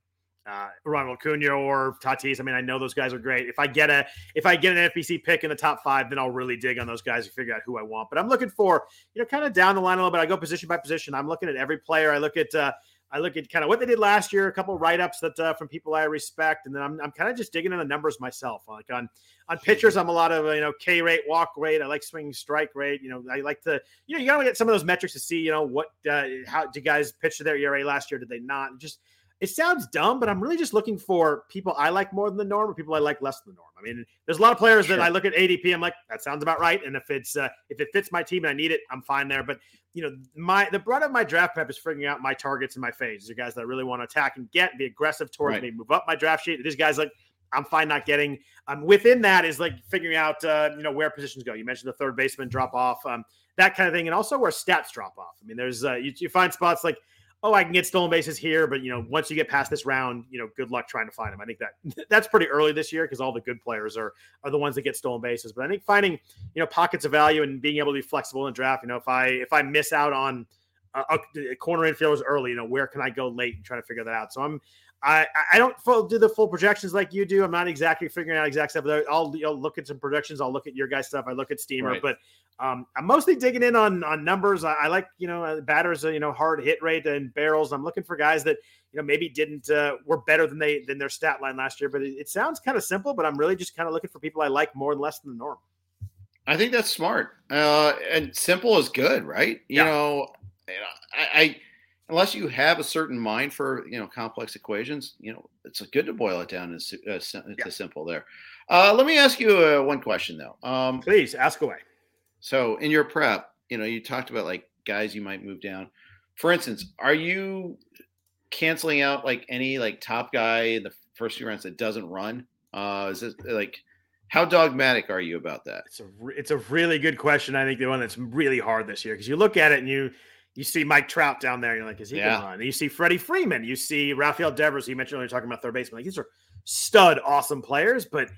B: uh, Ronald Acuna or Tatis. I mean, I know those guys are great. If I get a if I get an FBC pick in the top five, then I'll really dig on those guys and figure out who I want. But I'm looking for you know kind of down the line a little bit. I go position by position. I'm looking at every player. I look at uh, I look at kind of what they did last year, a couple write ups that uh, from people I respect, and then I'm, I'm kind of just digging in the numbers myself. Like on on pitchers, I'm a lot of you know K rate, walk rate. I like swinging strike rate. You know, I like to you know you gotta get some of those metrics to see you know what uh, how do guys pitch to their ERA last year? Did they not? Just it sounds dumb, but I'm really just looking for people I like more than the norm or people I like less than the norm. I mean, there's a lot of players sure. that I look at ADP, I'm like, that sounds about right. And if it's uh, if it fits my team and I need it, I'm fine there. But you know, my the brunt of my draft prep is figuring out my targets and my phases. These are guys that I really want to attack and get, be aggressive towards right. me, move up my draft sheet. These guys like I'm fine not getting. Um, within that is like figuring out, uh, you know, where positions go. You mentioned the third baseman drop off, um, that kind of thing, and also where stats drop off. I mean, there's uh, you, you find spots like oh, I can get stolen bases here, but you know, once you get past this round, you know, good luck trying to find them. I think that that's pretty early this year because all the good players are are the ones that get stolen bases. But I think finding you know pockets of value and being able to be flexible in draft. You know, if I if I miss out on a, a corner infielders early, you know, where can I go late and try to figure that out? So I'm I I don't full, do the full projections like you do. I'm not exactly figuring out exact stuff. I'll, I'll look at some projections. I'll look at your guys' stuff. I look at Steamer, right. but um, I'm mostly digging in on on numbers. I, I like you know uh, batters, uh, you know hard hit rate and barrels. I'm looking for guys that you know maybe didn't uh, were better than they than their stat line last year. But it, it sounds kind of simple. But I'm really just kind of looking for people I like more and less than the norm.
C: I think that's smart. Uh, and simple is good, right? You yeah. know, I, I unless you have a certain mind for you know complex equations, you know it's good to boil it down to, uh, to yeah. simple there. Uh, let me ask you uh, one question though. Um,
B: Please ask away.
C: So in your prep, you know, you talked about like guys you might move down. For instance, are you canceling out like any like top guy in the first few rounds that doesn't run? Uh, is it like how dogmatic are you about that?
B: It's a it's a really good question. I think the one that's really hard this year because you look at it and you you see Mike Trout down there, and you're like, is he yeah. And you see Freddie Freeman, you see Rafael Devers, you mentioned earlier talking about third baseman. Like these are stud, awesome players, but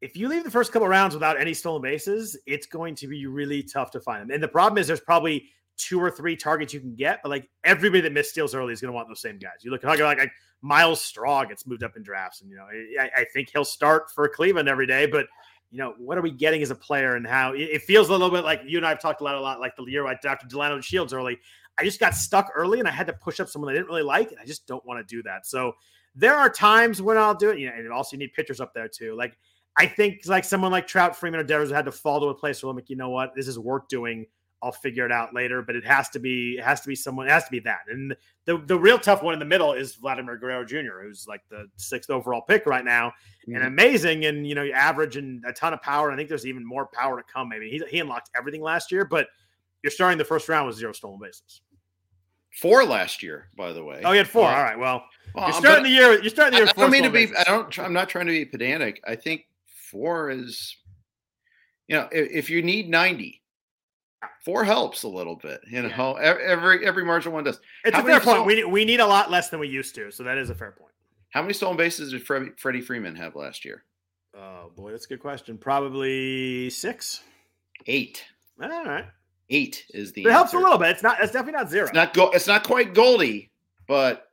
B: if you leave the first couple rounds without any stolen bases, it's going to be really tough to find them. And the problem is there's probably two or three targets you can get, but like everybody that missed steals early is going to want those same guys. You look at like, like Myles Straw gets moved up in drafts, and you know I, I, think he'll start for Cleveland every day. But you know what are we getting as a player, and how it, feels a little bit like you and I have talked a lot, a lot like the year I drafted Delino DeShields early. I just got stuck early, and I had to push up someone I didn't really like, and I just don't want to do that. So there are times when I'll do it. You know, and also you need pitchers up there too, like I think like someone like Trout, Freeman, or Devers had to fall to a place where I'm like, you know what, this is worth doing. I'll figure it out later, but it has to be it has to be someone it has to be that. And the the real tough one in the middle is Vladimir Guerrero Jr., who's like the sixth overall pick right now, mm-hmm. and amazing. And you know, average and a ton of power. I think there's even more power to come. Maybe he he unlocked everything last year, but you're starting the first round with zero stolen bases.
C: Four last year, by the way.
B: Oh, you had four. All right. Well, well you're starting the year. You're starting the year.
C: I, I don't mean to be. Bases. I don't. I'm not trying to be pedantic. I think four is, you know, if, if you need 90, four helps a little bit. You know, yeah. every every marginal one does.
B: It's How a fair point. we, we need a lot less than we used to. So that is a fair point.
C: How many stolen bases did Freddie, Freddie Freeman have last year?
B: Oh, boy, that's a good question. Probably six.
C: Eight.
B: All right.
C: Eight is the.
B: It answer. helps a little bit. It's not. It's definitely not zero.
C: It's not. Go, it's not quite Goldie, but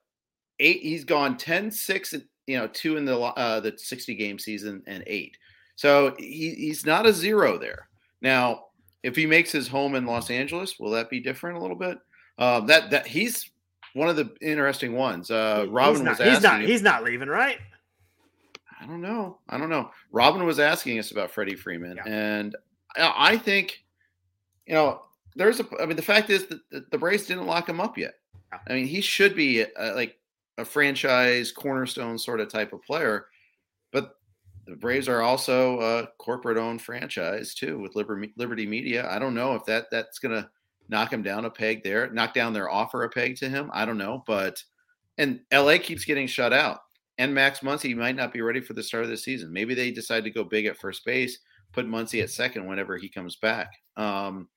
C: eight. He's gone 10, 6, and you know, two in the uh, the sixty game season, and eight. So he, he's not a zero there. Now, if he makes his home in Los Angeles, will that be different a little bit? Uh, that that he's one of the interesting ones. Uh, Robin
B: not,
C: was asking.
B: He's not. He's not leaving, right?
C: I don't know. I don't know. Robin was asking us about Freddie Freeman, yeah. and I think, you know, there's a. I mean, the fact is that the Braves didn't lock him up yet. I mean, he should be a, like a franchise cornerstone sort of type of player, the Braves are also a corporate owned franchise too with Liberty Media. I don't know if that that's going to knock him down a peg there, knock down their offer a peg to him. I don't know, but and LA keeps getting shut out. And Max Muncy might not be ready for the start of the season. Maybe they decide to go big at first base, put Muncy at second whenever he comes back. Um,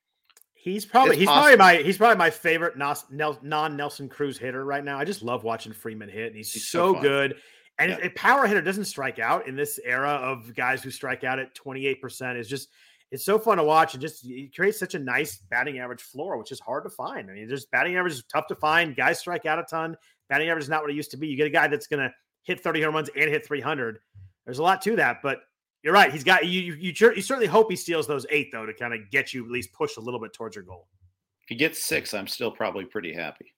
B: he's probably he's possible. probably my he's probably my favorite non Nelson Cruz hitter right now. I just love watching Freeman hit. He's, he's so, so good. And yeah. a power hitter doesn't strike out in this era of guys who strike out at 28% is just it's so fun to watch and just it creates such a nice batting average floor, which is hard to find. I mean, just batting average is tough to find. Guys strike out a ton. Batting average is not what it used to be. You get a guy that's going to hit 30 home runs and hit 300. There's a lot to that, but you're right. He's got you. You, you, you certainly hope he steals those eight though to kind of get you at least push a little bit towards your goal.
C: If he gets six, I'm still probably pretty happy.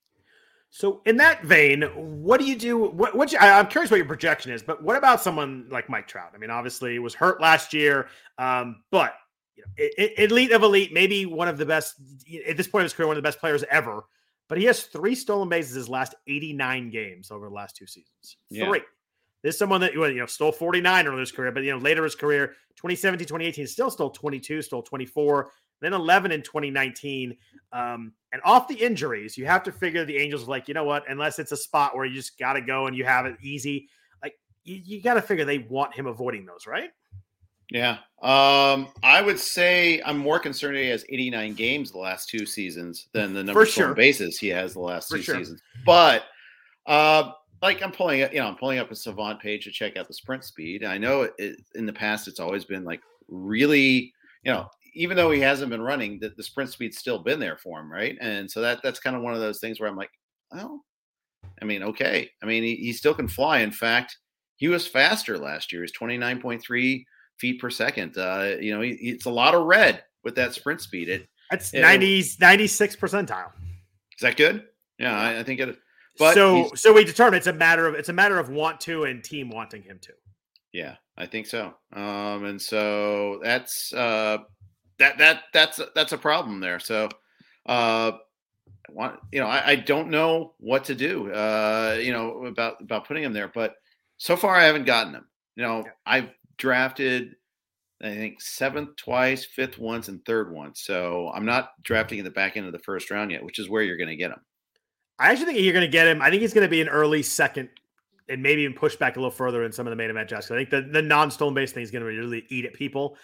B: So, in that vein, what do you do? What, what you, I, am curious what your projection is, but what about someone like Mike Trout? I mean, obviously, he was hurt last year, um, but you know, elite of elite, maybe one of the best at this point of his career, one of the best players ever. But he has three stolen bases his last 89 games over the last two seasons. Yeah. Three. This is someone that you know stole 49 earlier in his career, but you know later in his career, 2017, 2018, still stole 22, stole 24, then 11 in 2019. Um, and off the injuries, you have to figure the Angels like, you know what, unless it's a spot where you just got to go and you have it easy, like you, you got to figure they want him avoiding those, right?
C: Yeah. Um, I would say I'm more concerned he has 89 games the last two seasons than the number of
B: sure.
C: bases he has the last
B: For
C: two
B: sure.
C: seasons. But uh, like I'm pulling it, you know, I'm pulling up a Savant page to check out the sprint speed. I know it, in the past it's always been like really, you know, even though he hasn't been running, the, the sprint speed's still been there for him, right? And so that that's kind of one of those things where I'm like, well, I mean, okay. I mean, he, he still can fly. In fact, he was faster last year. He's 29.3 feet per second. Uh, you know, he, it's a lot of red with that sprint speed. It
B: That's
C: Yeah.
B: 90, 96 percentile.
C: is that good? Yeah, I, I think it. But
B: so so we determine it's a matter of it's a matter of want to and team wanting him to.
C: Yeah, I think so. Um, and so that's uh, that that that's that's a problem there. So, uh, I want you know, I, I don't know what to do. Uh, you know about about putting him there, but so far I haven't gotten him. You know, I've drafted. I think seventh twice, fifth once, and third once. So I'm not drafting in the back end of the first round yet, which is where you're going to get him.
B: I actually think you're going to get him. I think he's going to be an early second, and maybe even push back a little further in some of the main event drafts. I think the, the non stolen base thing is going to really eat at people.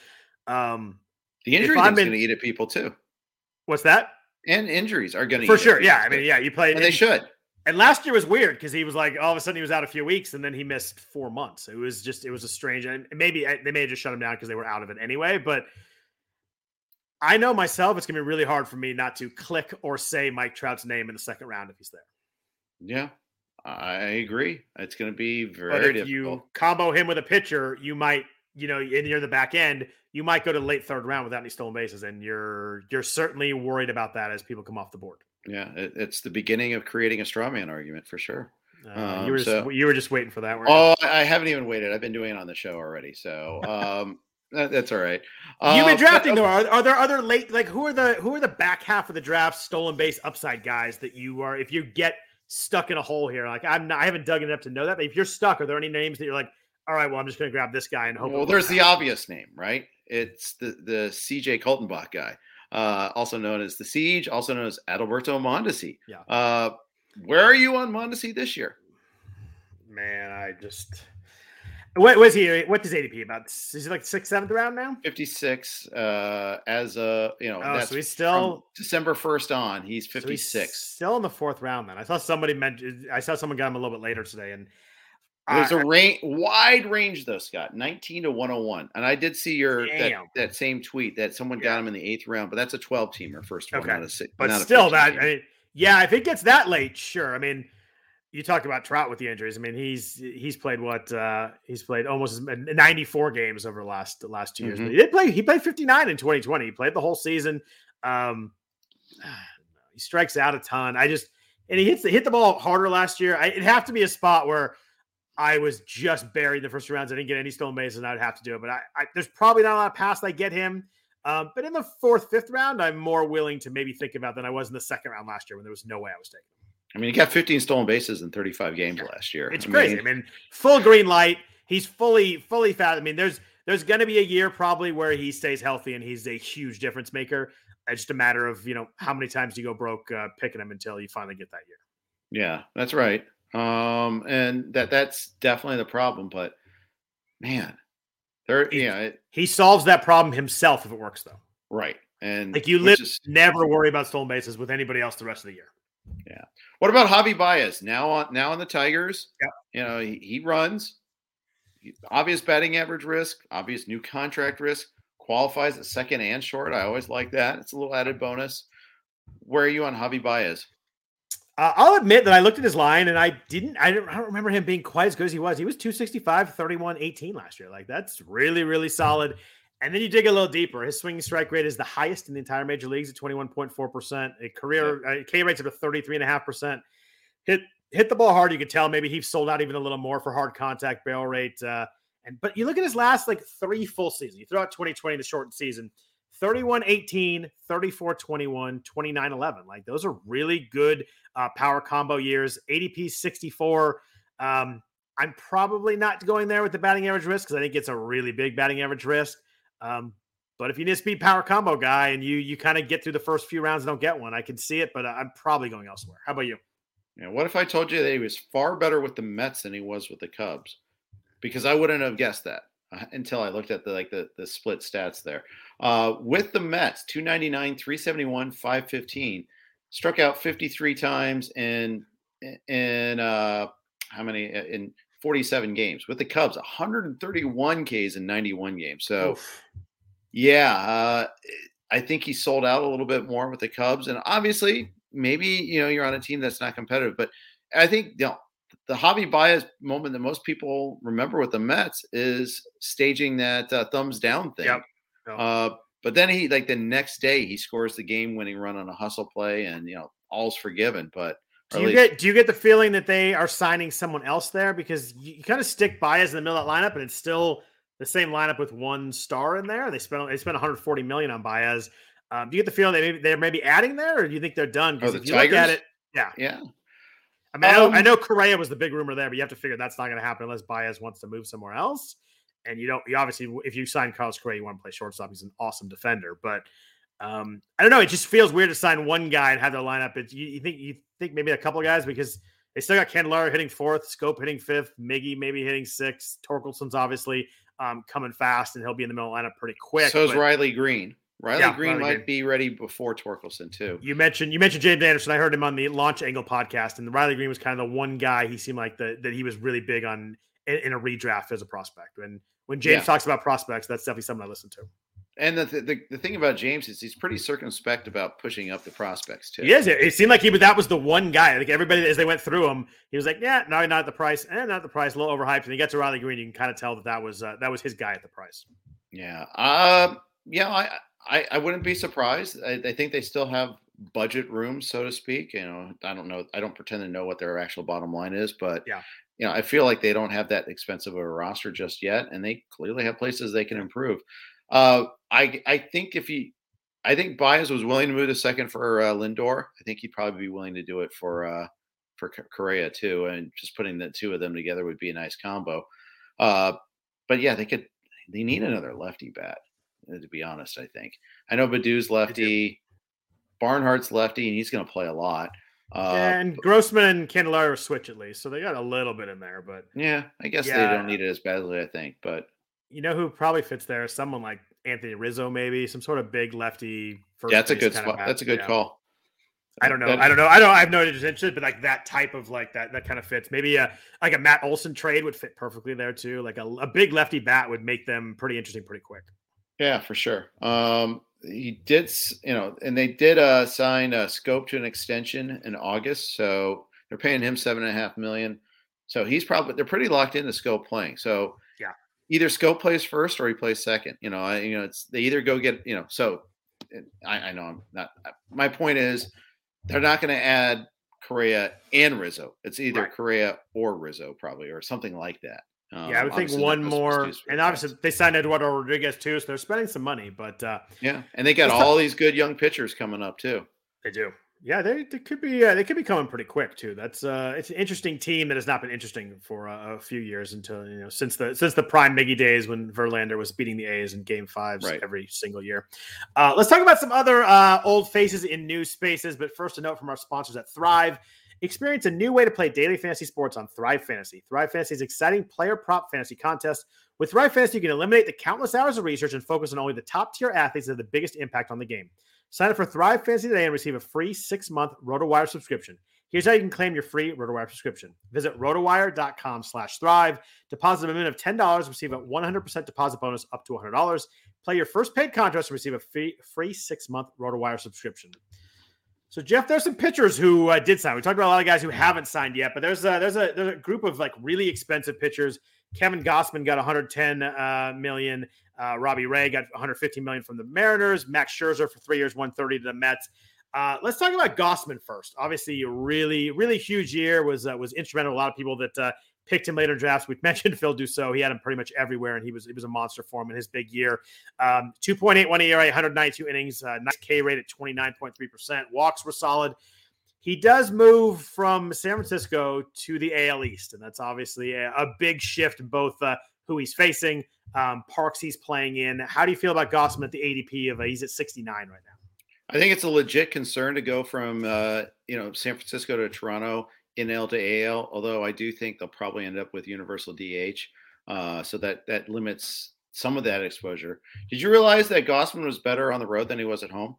B: Um,
C: The injury
B: I'm
C: going to eat at people too,
B: What's that
C: and injuries are going to
B: for sure? Yeah, I mean, yeah, you played,
C: and they should.
B: And last year was weird because he was like all of a sudden he was out a few weeks and then he missed four months. It was just it was a strange and maybe eh, they may have just shut him down because they were out of it anyway. But I know myself it's gonna be really hard for me not to click or say Mike Trout's name in the second round if he's there.
C: Yeah, I agree. It's going to be very.
B: But if
C: difficult.
B: you combo him with a pitcher, you might you know and you're the back end, you might go to late third round without any stolen bases, and you're you're certainly worried about that as people come off the board.
C: Yeah, it, it's the beginning of creating a straw man argument for sure.
B: Uh,
C: Um,
B: you were just,
C: so-
B: you were just waiting for that. weren't you?
C: Oh, I haven't even waited. I've been doing it on the show already, so um, that, that's all right.
B: You've
C: Uh,
B: been drafting
C: but-
B: though. Are, are there other late like who are the who are the back half of the draft stolen base upside guys that you are if you get stuck in a hole here? Like I'm not, I haven't dug it up to know that. But if you're stuck, are there any names that you're like, all right, well I'm just going to grab this guy and hope.
C: Well, there's the
B: out"?
C: obvious name, right? It's the the CJ Kaltenbach guy, uh, also known as the Siege, also known as Adalberto Mondesi.
B: Yeah.
C: Uh, where are you on Mondesi this year?
B: man. I just what was he? What does ADP about? Is he like sixth, seventh round now?
C: 56 uh, as a you know
B: Oh, so he's still
C: December 1st on. He's
B: so
C: 56.
B: still in the fourth round. Then I saw somebody mentioned. I saw someone got him a little bit later today, and
C: There's
B: I-
C: a range, wide range though, Scott. 19 to 101. And I did see your that, that same tweet that someone got him in the eighth round, but that's a 12 teamer first
B: Okay.
C: not a six.
B: But still,
C: 15
B: that I mean, yeah, if it gets that late, sure. I mean, you talk about Trout with the injuries. I mean, he's he's played what uh he's played almost 94 games over the last the last 2 years.
C: Mhm.
B: But he did play. He played 59 in 2020. He played the whole season. Um, he strikes out a ton. I just and he hits the, hit the ball harder last year. I, it'd have to be a spot where I was just buried in the first rounds. I didn't get any stolen bases, and I'd have to do it. But I, I there's probably not a lot of pass I get him. Um, but in the fourth, fifth round, I'm more willing to maybe think about than I was in the second round last year when there was no way I was taking. him.
C: I mean, he got 15 stolen bases in 35 games last year.
B: It's
C: I
B: crazy.
C: mean,
B: I mean, full green light. He's fully, fully fat. I mean, there's there's going to be a year probably where he stays healthy and he's a huge difference maker. It's just a matter of you know how many times you go broke uh, picking him until you finally get that year.
C: yeah, that's right. Um, and that that's definitely the problem. But man, there,
B: He-
C: yeah, it,
B: He solves that problem himself if it works though.
C: right. And
B: Like you live,
C: is-
B: never worry about stolen bases with anybody else the rest of the year. Yeah.
C: What about Javi Baez now on now on the Tigers?
B: Yep.
C: You know, he, he runs. He- Obvious batting average risk, obvious new contract risk, qualifies at second and short. I always like that. It's a little added bonus. Where are you on Javi Baez?
B: Uh, I'll admit that I looked at his line and I didn't, I don't, I don't remember him being quite as good as he was. He was 265, 31, 18 last year. Like that's really, really solid. And then you dig a little deeper. His swinging strike rate is the highest in the entire major leagues at 21.4%. A career uh, K rate's up to 33.5%. Hit hit the ball hard. You could tell maybe he sold out even a little more for hard contact barrel rate. Uh, and but you look at his last like three full seasons. You throw out 2020, the shortened season. 31 18, 34 21, 29 11. Like those are really good uh, power combo years. ADP 64. Um, I'm probably not going there with the batting average risk because I think it's a really big batting average risk. Um, but if you need a speed power combo guy and you you kind of get through the first few rounds and don't get one, I can see it, but I'm probably going elsewhere. How about you?
C: Yeah, what if I told you that he was far better with the Mets than he was with the Cubs? Because I wouldn't have guessed that. uh, until I looked at the like the the split stats there. Uh, with the Mets, 299, 371, 515, struck out 53 times in in uh, how many uh, in 47 games. With the Cubs, 131 Ks in 91 games. So, Oof. yeah, uh, I think he sold out a little bit more with the Cubs, and obviously, maybe you know you're on a team that's not competitive, but I think you know, the Javi Baez moment that most people remember with the Mets is staging that uh, thumbs down thing. Yep. Yep. Uh, but then he like the next day he scores the game-winning run on a hustle play, and you know all's forgiven. But
B: do you get do you get the feeling that they are signing someone else there because you, you kind of stick Baez in the middle of that lineup, and it's still the same lineup with one star in there. They spent they spent 140 million on Baez. Um, do you get the feeling that maybe they're maybe adding there, or do you think they're done?
C: Because oh, if
B: you
C: Tigers?
B: look at it, yeah,
C: yeah.
B: I mean, um, I, know, I know Correa was the big rumor there, but you have to figure that's not going to happen unless Baez wants to move somewhere else. And you don't, you obviously, if you sign Carlos Correa, you want to play shortstop. He's an awesome defender, but um, I don't know. It just feels weird to sign one guy and have their lineup. It's, you, you think you think maybe a couple of guys because they still got Candelario hitting fourth, Schoop hitting fifth, Miggy maybe hitting sixth, Torkelson's obviously um, coming fast, and he'll be in the middle lineup pretty quick.
C: So is Riley Greene. Riley yeah, Green Riley might Green. be ready before Torkelson too.
B: You mentioned you mentioned James Anderson. I heard him on the Launch Angle podcast, and Riley Greene was kind of the one guy he seemed like the, that he was really big on in, in a redraft as a prospect. And when James yeah. talks about prospects, that's definitely something I listen to.
C: And the, the, the thing about James is he's pretty circumspect about pushing up the prospects too.
B: He is. It seemed like he was that was the one guy. Like everybody as they went through him, he was like, "Yeah, no, not at the price, and eh, not the price, a little overhyped." And he gets to Riley Greene, you can kind of tell that that was uh, that was his guy at the price.
C: Yeah. Uh, yeah. I, I I wouldn't be surprised. I, I think they still have budget room, so to speak. You know, I don't know. I don't pretend to know what their actual bottom line is, but
B: yeah.
C: You know, I feel like they don't have that expensive of a roster just yet, and they clearly have places they can improve. Uh, I I think if he, I think Baez was willing to move to second for uh, Lindor. I think he'd probably be willing to do it for uh, for Correa too, and just putting the two of them together would be a nice combo. Uh, but yeah, they could. They need another lefty bat. Uh, to be honest, I think I know Baddoo's lefty, Barnhart's lefty, and he's going to play a lot.
B: Uh, and Grossman and Candelario switch at least, so they got a little bit in there. But
C: yeah, I guess yeah. they don't need it as badly. I think, but
B: you know who probably fits there? Someone like Anthony Rizzo, maybe some sort of big lefty.
C: yeah, that's a good spot. That's a good call.
B: I don't know. I don't know. I don't. I have no interest, but like that type of like that that kind of fits. Maybe a like a Matt Olson trade would fit perfectly there too. Like a, a big lefty bat would make them pretty interesting pretty quick.
C: Yeah, for sure. Um, he did, you know, and they did uh, sign a Schoop to an extension in August, so they're paying him seven and a half million. So he's probably they're pretty locked into Schoop playing. So yeah, either Schoop plays first or he plays second. You know, I, you know, it's they either go get you know. So I, I know I'm not. My point is, they're not going to add Correa and Rizzo. It's either right. Correa or Rizzo, probably, or something like that.
B: Um, yeah, I would think one more, and obviously they signed Eduardo Rodriguez too, so they're spending some money. But uh,
C: yeah, and they got all these good young pitchers coming up too.
B: They do. Yeah, they, they could be uh, they could be coming pretty quick too. That's uh, it's an interesting team that has not been interesting for uh, a few years until you know since the since the prime Miggy days when Verlander was beating the A's in Game Fives right. every single year. Uh, let's talk about some other uh, old faces in new spaces. But first, a note from our sponsors at Thrive. Experience a new way to play daily fantasy sports on Thrive Fantasy. Thrive Fantasy's exciting player prop fantasy contest. With Thrive Fantasy, you can eliminate the countless hours of research and focus on only the top tier athletes that have the biggest impact on the game. Sign up for Thrive Fantasy today and receive a free six month RotoWire subscription. Here's how you can claim your free RotoWire subscription. Visit rotowire.com slash thrive. Deposit a minimum of $10, receive a 100% deposit bonus up to $100. Play your first paid contest and receive a free, free six month RotoWire subscription. So Jeff, there's some pitchers who uh, did sign. We talked about a lot of guys who haven't signed yet, but there's a, there's a there's a group of like really expensive pitchers. Kevin Gausman got 110 uh, million. Uh, Robbie Ray got 115 million from the Mariners. Max Scherzer for three years, 130 to the Mets. Uh, let's talk about Gausman first. Obviously, a really, really huge year was uh, was instrumental. A lot of people that uh, picked him later drafts. We've mentioned Phil Dussault. He had him pretty much everywhere, and he was he was a monster for him in his big year. Um, 2.81 ERA, 192 innings, uh, nice K rate at 29.3 percent. Walks were solid. He does move from San Francisco to the AL East, and that's obviously a, a big shift both uh, who he's facing, um, parks he's playing in. How do you feel about Gausman at the ADP of uh, he's at 69 right now?
C: I think it's a legit concern to go from uh, you know San Francisco to Toronto, NL to AL. Although I do think they'll probably end up with universal DH. uh, so that that limits some of that exposure. Did you realize that Gausman was better on the road than he was at home?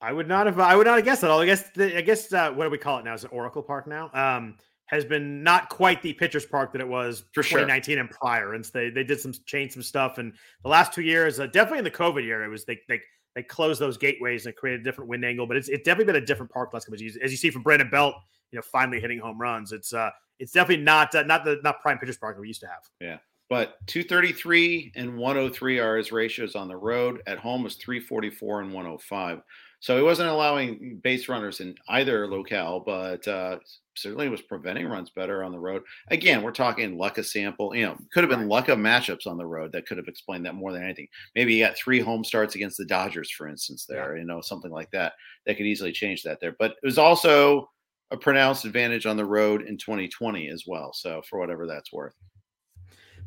B: I would not have. I would not have guessed that. I guess. The, I guess. Uh, what do we call it now? Is it Oracle Park now? Um, has been not quite the pitcher's park that it was
C: For sure.
B: 2019 and prior. And so they they did some change some stuff. And the last two years, uh, definitely in the COVID year, it was they they they closed those gateways and created a different wind angle. But it's it's definitely been a different park last couple of years. As you see from Brandon Belt, you know, finally hitting home runs. It's uh it's definitely not uh, not the not prime pitcher's park that we used to have. Yeah.
C: But 233 and 103 are his ratios on the road. At home was 344 and 105. So he wasn't allowing base runners in either locale, but uh, certainly was preventing runs better on the road. Again, we're talking luck of sample. You know, could have been luck of matchups on the road that could have explained that more than anything. Maybe he got three home starts against the Dodgers, for instance, there, you know, something like that. That could easily change that there. But it was also a pronounced advantage on the road in 2020 as well. So for whatever that's worth.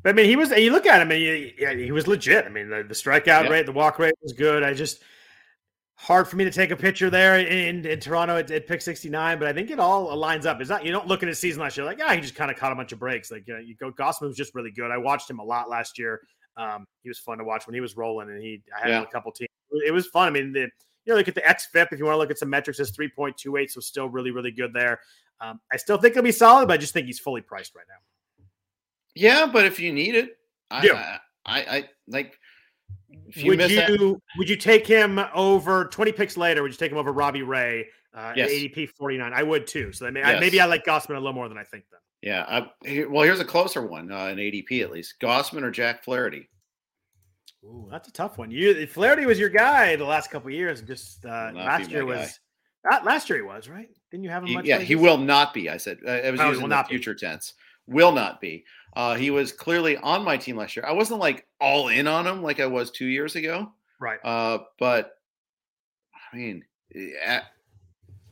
B: But I mean, he was. You look at him, and he, he was legit. I mean, the, the strikeout
C: Yeah.
B: rate, the walk rate was good. I just hard for me to take a picture there in, in Toronto at, at pick 69, but I think it all lines up. It's not you don't look at his season last year like, yeah, he just kind of caught a bunch of breaks. Like uh, you go, Gausman was just really good. I watched him a lot last year. Um, he was fun to watch when he was rolling, and he I had
C: Yeah.
B: a couple teams. It was fun. I mean, the, you know, look at the XFIP if you want to look at some metrics. It's 3.28, so still really, really good there. Um, I still think he'll be solid, but I just think he's fully priced right now.
C: Yeah, but if you need it, I,
B: Yeah.
C: I, I, I like. If you
B: would you
C: that,
B: would you take him over 20 picks later? Would you take him over Robbie Ray uh,
C: Yes.
B: at ADP 49? I would too. So may, I, maybe I like Gausman a little more than I think then.
C: yeah. I, well, here's a closer one uh, in ADP at least: Gausman or Jack Flaherty.
B: Ooh, that's a tough one. You Flaherty was your guy the last couple of years. Just uh, last year was uh, last year he was right. Didn't you have him?
C: He-
B: much
C: yeah, he will not be. I said uh, I was
B: Oh,
C: using the
B: not be.
C: future tense. Will not be. Uh, he was clearly on my team last year. I wasn't like all in on him like I was two years ago.
B: right.
C: Uh, but I mean, a-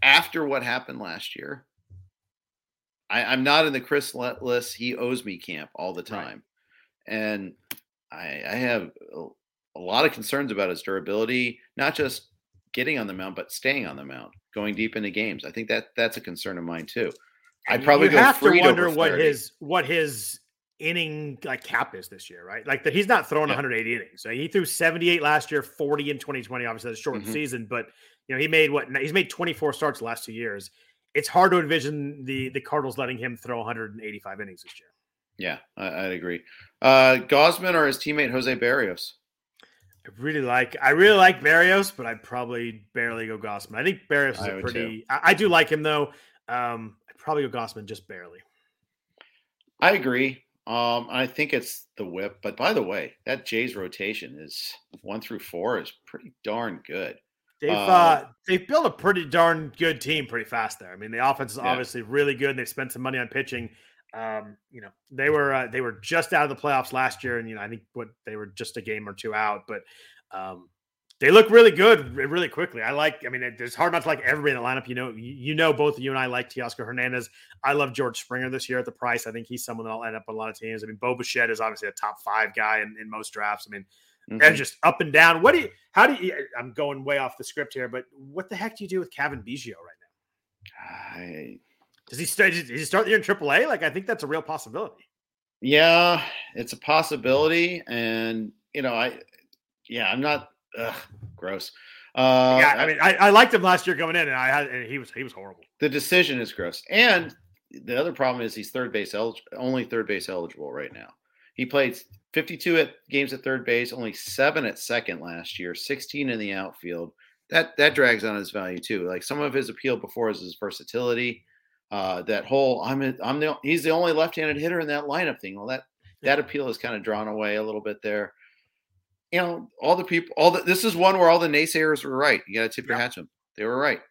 C: after what happened last year, I, I'm not in the Chris Letless he owes me camp all the
B: Right.
C: time, and I, I have a, a lot of concerns about his durability, not just getting on the mound, but staying on the mound, going deep into games. I think that that's a concern of mine too. I'd probably
B: you
C: go
B: have to wonder what his what his inning like cap is this year, right? Like that he's not throwing
C: Yeah.
B: 180 innings. So he threw 78 last year, 40 in 2020. Obviously, that's a short
C: Mhm.
B: season, but you know he made what he's made 24 starts the last two years. It's hard to envision the the Cardinals letting him throw 185 innings this year.
C: Yeah, I, I'd agree. Uh, Gausman or his teammate Jose Berrios.
B: I really like I really like Berrios, but I'd probably barely go Gausman. I think Berrios is
C: I
B: a pretty. I, I do like him though. Um, I'd probably go Gausman just barely.
C: I agree. Um, I think it's the whip. But by the way, that Jays rotation is one through four is pretty darn good.
B: They've uh,
C: Uh,
B: they've built a pretty darn good team pretty fast there. I mean, the offense is
C: Yeah.
B: obviously really good. and They've spent some money on pitching. Um, you know, they were uh, they were just out of the playoffs last year, and you know, I think what they were just a game or two out, but um, they look really good really quickly. I like. I mean, it, it's hard not to like everybody in the lineup. You know, you, you know, both of you and I like Teoscar Hernandez. I love George Springer this year at the price. I think he's someone that'll end up on a lot of teams. I mean, Bo Bichette is obviously a top five guy in, in most drafts. I mean,
C: Mhm.
B: and just up and down. What do you? How do you? I'm going way off the script here, but what the heck do you do with Cavan Biggio right now?
C: I,
B: Does he start? Does he start the year in AAA? Like I think that's a real possibility.
C: yeah, it's a possibility. And, you know, I, yeah, I'm not, ugh, gross. Uh,
B: yeah, I mean, I, I liked him last year coming in, and I had, and he was he was horrible.
C: the decision is gross. And the other problem is he's third base eligible, only third base eligible right now. He played 52 at games at third base, only seven at second last year, 16 in the outfield. That that drags on his value too. Like some of his appeal before is his versatility. Uh, that whole I'm a, I'm the he's the only left-handed hitter in that lineup thing. Well, that that appeal is kind of drawn away a little bit there. You know, all the people, all the this is one where all the naysayers were right. You got to tip your
B: Yeah.
C: hat to them. They were right.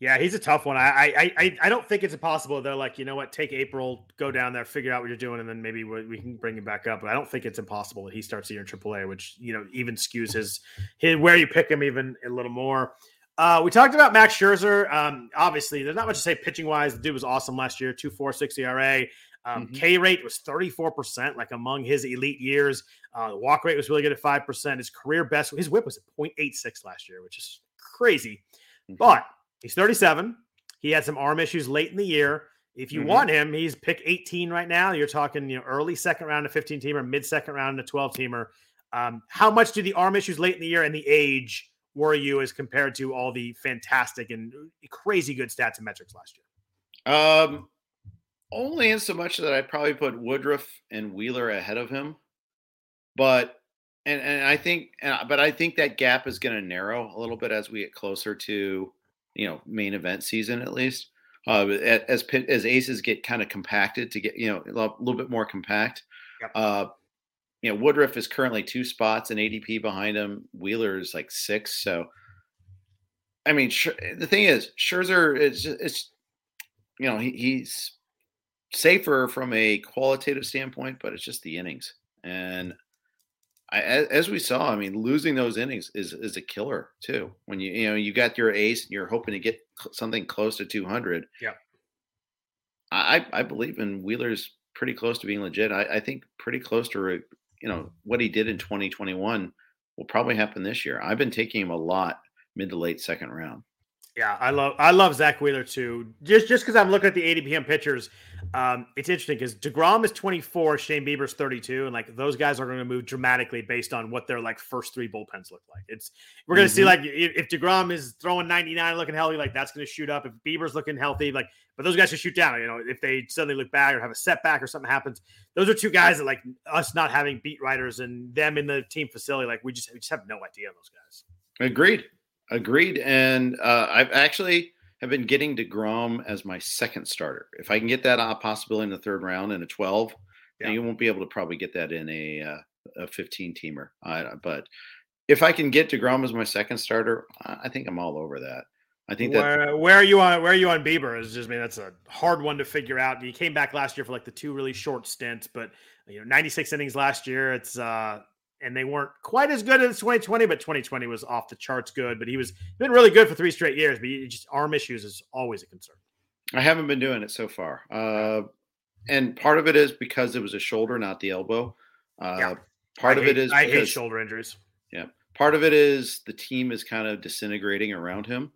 B: Yeah, he's a tough one. I I I, I don't think it's impossible. They're like, you know what? Take April, go down there, figure out what you're doing, and then maybe we, we can bring him back up. But I don't think it's impossible that he starts the year in AAA, which you know even skews his his where you pick him even a little more. Uh, we talked about Max Scherzer. Um, obviously, there's not much to say pitching wise. The dude was awesome last year, two four six ERA. Um,
C: Mhm.
B: K rate was 34%, like among his elite years. Uh, the walk rate was really good at 5%. His career best, his whip was at 0.86 last year, which is crazy.
C: Mhm.
B: But he's 37. He had some arm issues late in the year. If you
C: Mhm.
B: want him, he's pick 18 right now. You're talking, you know, early second round to 15 teamer, mid second round to 12 teamer. Um, how much do the arm issues late in the year and the age worry you as compared to all the fantastic and crazy good stats and metrics last year?
C: Um, only in so much that I'd probably put Woodruff and Wheeler ahead of him, but and and I think, and, but I think that gap is going to narrow a little bit as we get closer to you know main event season at least. Uh, as as aces get kind of compacted to get you know a little, little bit more compact.
B: Yep.
C: Uh, you know Woodruff is currently two spots in ADP behind him. Wheeler is like six, so. I mean, the thing is, Scherzer is, it's, you know, he, he's safer from a qualitative standpoint, but it's just the innings. And I, as, we saw, I mean, losing those innings is is a killer too. When you you know you got your ace and you're hoping to get something close to 200.
B: Yeah.
C: I I believe in Wheeler's pretty close to being legit. I, I think pretty close to uh, you know what he did in 2021 will probably happen this year. I've been taking him a lot mid to late second round.
B: Yeah, I love I love Zack Wheeler too. Just just because I'm looking at the ADPM pitchers, um, it's interesting because Degrom is 24, Shane Bieber's 32, and like those guys are going to move dramatically based on what their like first three bullpens look like. It's we're going to see
C: Mhm.
B: like if, if Degrom is throwing 99, looking healthy, like that's going to shoot up. If Bieber's looking healthy, like but those guys should shoot down. You know, if they suddenly look back or have a setback or something happens, those are two guys that like us not having beat writers and them in the team facility, like we just we just have no idea on those guys.
C: Agreed. Agreed. And uh, I've actually have been getting DeGrom as my second starter. If I can get that uh, possibility in the third round in a 12,
B: Yeah.
C: you won't be able to probably get that in a, uh, a 15 teamer. Uh, but if I can get DeGrom as my second starter, I I think I'm all over that. I think that
B: where, where are you on where are you on Bieber? Is just I mean that's a hard one to figure out. He came back last year for like the two really short stints, but you know 96 innings last year. It's uh and they weren't quite as good as 2020, but 2020 was off the charts good. But he was been really good for three straight years. But just arm issues is always a concern.
C: I haven't been doing it so far. Uh, and part of it is because it was a shoulder, not the elbow. Uh,
B: Yeah.
C: Part
B: I
C: of
B: hate,
C: it is
B: I hate shoulder injuries.
C: Yeah. Part of it is the team is kind of disintegrating around him.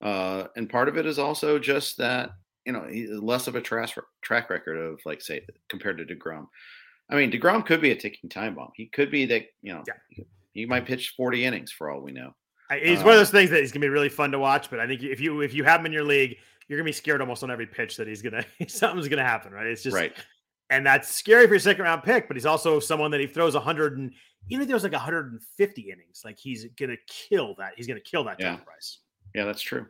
C: Uh, and part of it is also just that, you know, less of a track record of, like, say, compared to DeGrom. I mean, DeGrom could be a ticking time bomb. He could be that, you know,
B: Yeah.
C: he might pitch 40 innings for all we know.
B: It's one of
C: Uh,
B: those things that is gonna be really fun to watch. But I think if you if you have him in your league, you're gonna be scared almost on every pitch that he's gonna something's gonna happen. Right? It's just
C: right.
B: and that's scary for your second round pick. But he's also someone that he throws 100 and even if there was like 150 innings, like he's gonna kill that. He's gonna kill that
C: yeah.
B: price.
C: Yeah, that's true.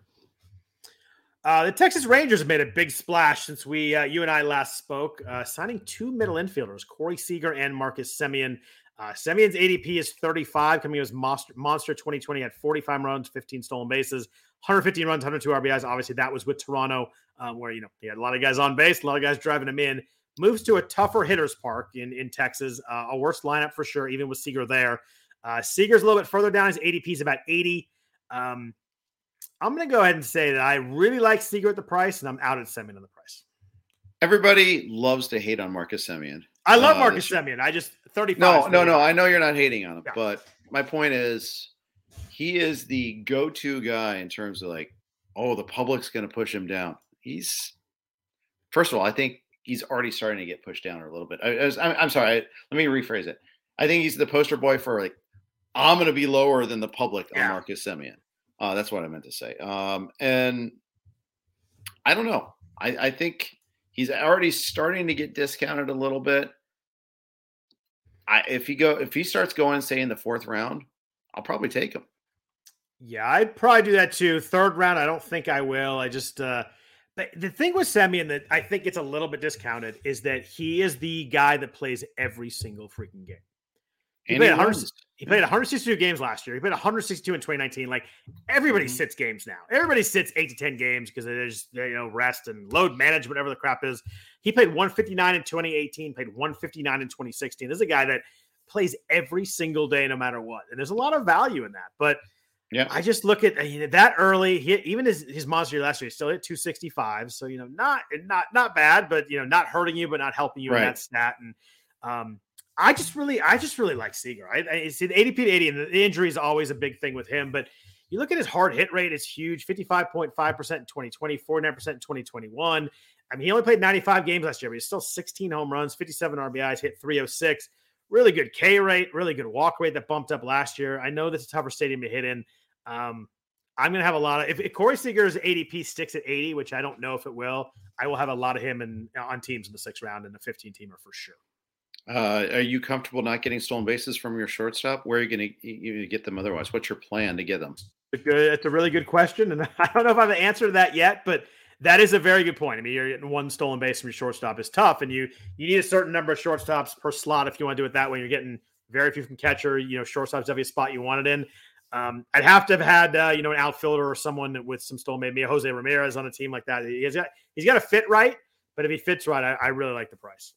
B: Uh, the Texas Rangers have made a big splash since we uh, you and I last spoke, uh, signing two middle infielders, Corey Seager and Marcus Semien. Uh, Semien's ADP is 35, coming as monster, monster 2020 had 45 runs, 15 stolen bases, 115 runs, 102 RBIs. Obviously, that was with Toronto, um, where you know he had a lot of guys on base, a lot of guys driving him in. Moves to a tougher hitters park in in Texas, uh, a worse lineup for sure, even with Seager there. Uh, Seager's a little bit further down. His ADP is about 80. Um, I'm going to go ahead and say that I really like Seager at the price, and I'm out at Semien on the price.
C: Everybody loves to hate on Marcus Semien.
B: I love
C: Uh,
B: Marcus Semien. I just 35.
C: No, no, no. I know you're not hating on him,
B: Yeah.
C: but my point is, he is the go-to guy in terms of like, oh, the public's going to push him down. He's first of all, I think he's already starting to get pushed down a little bit. I, I was- I'm, I'm sorry. I, let me rephrase it. I think he's the poster boy for like, I'm going to be lower than the public on Marcus Semien. Uh, that's what I meant to say. Um, and I don't know. I, I think he's already starting to get discounted a little bit. I, if he go if he starts going say in the fourth round, I'll probably take him.
B: Yeah, I'd probably do that too. Third round, I don't think I will. I just, uh, but the thing with Semien that I think it's a little bit discounted is that he is the guy that plays every single freaking game. He
C: And
B: played
C: he
B: 100
C: wins.
B: He played 162 games last year. He played 162 in 2019. Like everybody
C: Mhm.
B: sits games now. Everybody sits eight to 10 games because there's you know rest and load management, whatever the crap is. He played 159 in 2018, played 159 in 2016. This is a guy that plays every single day, no matter what. And there's a lot of value in that. But
C: Yeah.
B: I just look at you know, that early. He, even his his monster year last year, he still hit 265. So you know, not not not bad, but you know, not hurting you, but not helping you in
C: Right.
B: that stat. And um, I just really, I just really like Seager. I, I see the ADP to 80, and the injury is always a big thing with him. But you look at his hard hit rate; it's huge, 55.5 percent in 2020, 49 percent in 2021. I mean, he only played 95 games last year, but he's still 16 home runs, 57 RBIs, hit 306. Really good K rate, really good walk rate that bumped up last year. I know this is a tougher stadium to hit in. Um, I'm going to have a lot of if, if Corey Seager's ADP sticks at 80, which I don't know if it will, I will have a lot of him in on teams in the sixth round and the 15 teamer for sure.
C: Uh, are you comfortable not getting stolen bases from your shortstop? Where are you going to get them otherwise? What's your plan to get them?
B: It's a, really good question, and I don't know if I have an answer to that yet, but that is a very good point. I mean, you're getting one stolen base from your shortstop is tough, and you you need a certain number of shortstops per slot if you want to do it that way. You're getting very few from catcher. You know, shortstop's every spot you want it in. Um, I'd have to have had uh, you know an outfielder or someone with some stolen, maybe Jose Ramirez on a team like that. He's got he's got to fit right, but if he fits right, I, I really like the price.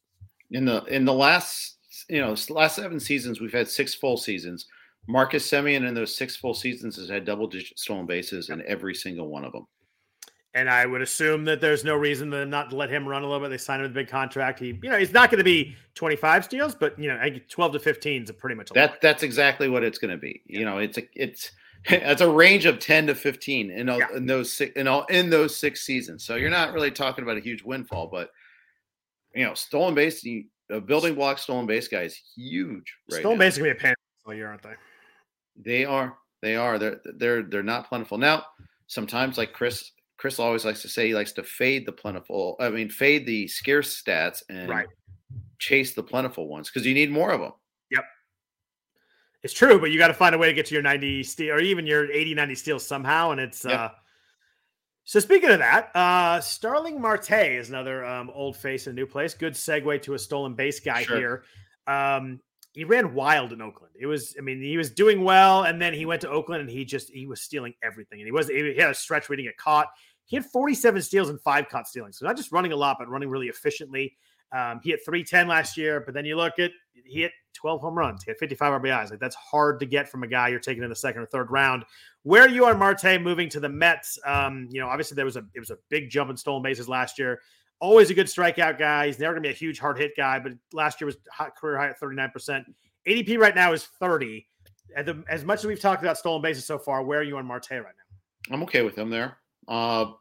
C: In the in the last you know last seven seasons, we've had six full seasons. Marcus Semien in those six full seasons has had double digit stolen bases in every single one of them.
B: And I would assume that there's no reason to not let him run a little bit. They signed him with a big contract. He, you know, he's not going to be 25 steals, but you know, 12 to 15 is pretty much a
C: that.
B: Lot.
C: That's exactly what it's going to be. Yeah. You know, it's a it's it's a range of 10 to 15 in, all, yeah. in those six in all in those six seasons. So you're not really talking about a huge windfall, but you know, stolen base, a building block stolen base guy is huge.
B: Right stolen now. base to be a pain all year, aren't they?
C: They are. They are. They're they're they're not plentiful now. Sometimes, like Chris Chris always likes to say he likes to fade the plentiful. I mean, fade the scarce stats and
B: right.
C: chase the plentiful ones because you need more of them.
B: Yep. It's true, but you got to find a way to get to your 90 steal or even your 80, 90 steals somehow. And it's, yep. uh, so speaking of that, uh, Starling Marte is another um, old face in a new place. Good segue to a stolen base guy sure. here. Um, he ran wild in Oakland. It was, I mean, he was doing well, and then he went to Oakland and he just he was stealing everything. And he was he had a stretch where he didn't get caught. He had 47 steals and five caught stealing. So not just running a lot, but running really efficiently. Um, he hit 310 last year, but then you look at he hit 12 home runs. He had 55 RBIs. Like that's hard to get from a guy you're taking in the second or third round. Where are you on Marte moving to the Mets? Um, you know, obviously there was a it was a big jump in stolen bases last year. Always a good strikeout guy. He's never gonna be a huge hard hit guy, but last year was hot career high at 39%. ADP right now is 30. As much as we've talked about stolen bases so far, where are you on Marte right now?
C: I'm okay with him there. Uh,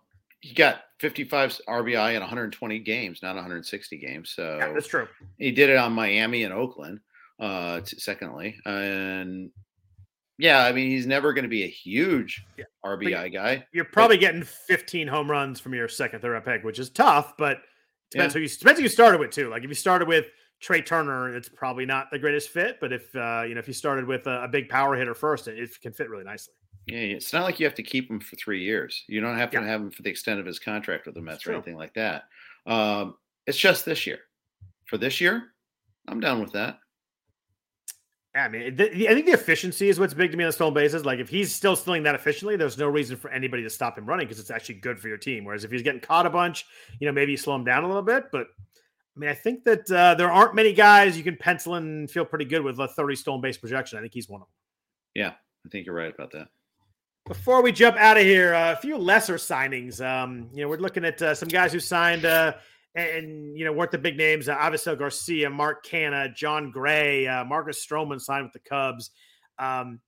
C: he got 55 RBI in 120 games, not 160 games. So
B: yeah, that's true.
C: He did it on Miami and Oakland. Uh, secondly, and yeah, I mean he's never going to be a huge yeah. RBI guy.
B: You're probably but, getting 15 home runs from your second, third pick, which is tough, but depends yeah. who you depends who you started with too. Like if you started with Trea Turner, it's probably not the greatest fit. But if uh, you know if you started with a, a big power hitter first, it, it, can fit really nicely.
C: Yeah, it's not like you have to keep him for three years. You don't have to yeah. have him for the extent of his contract with the Mets or anything like that. Um, it's just this year. For this year, I'm down with that.
B: Yeah, I mean, the, I think the efficiency is what's big to me on the stolen bases. Like, if he's still stealing that efficiently, there's no reason for anybody to stop him running because it's actually good for your team. Whereas if he's getting caught a bunch, you know, maybe you slow him down a little bit. But I mean, I think that uh, there aren't many guys you can pencil in and feel pretty good with a 30 stolen base projection. I think he's one of them.
C: Yeah, I think you're right about that.
B: Before we jump out of here, uh, a few lesser signings. Um, you know, we're looking at uh, some guys who signed uh, and, you know weren't the big names. Uh, Avisail Garcia, Mark Canha, Jon Gray, uh, Marcus Stroman signed with the Cubs. Um,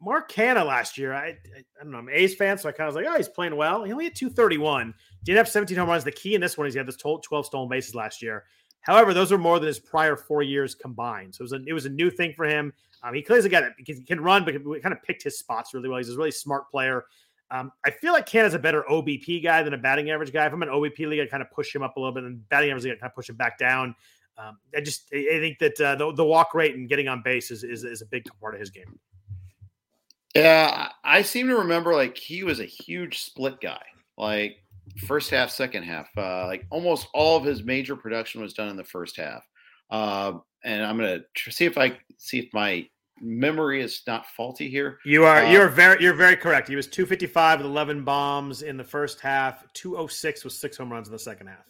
B: Mark Canha last year, I, I, I don't know, I'm an A's fan, so I kind of was like, oh, he's playing well. He only had 231. Did have 17 home runs. The key in this one is he had this 12 stolen bases last year. However, those are more than his prior four years combined. So it was a, it was a new thing for him. Um, he clearly got it because he can run, but we kind of picked his spots really well. He's a really smart player. Um, I feel like Canha's a better OBP guy than a batting average guy. If I'm an OBP league, I kind of push him up a little bit, and batting average league, I kind of push him back down. Um, I just I think that uh, the, the walk rate and getting on base is, is, is a big part of his game.
C: Yeah, I seem to remember like he was a huge split guy. Like first half, second half. Uh, like almost all of his major production was done in the first half. Uh, and I'm gonna tr- see if I see if my memory is not faulty here.
B: You are uh, you're very you're very correct. He was 255 with 11 bombs in the first half. 206 with six home runs in the second half.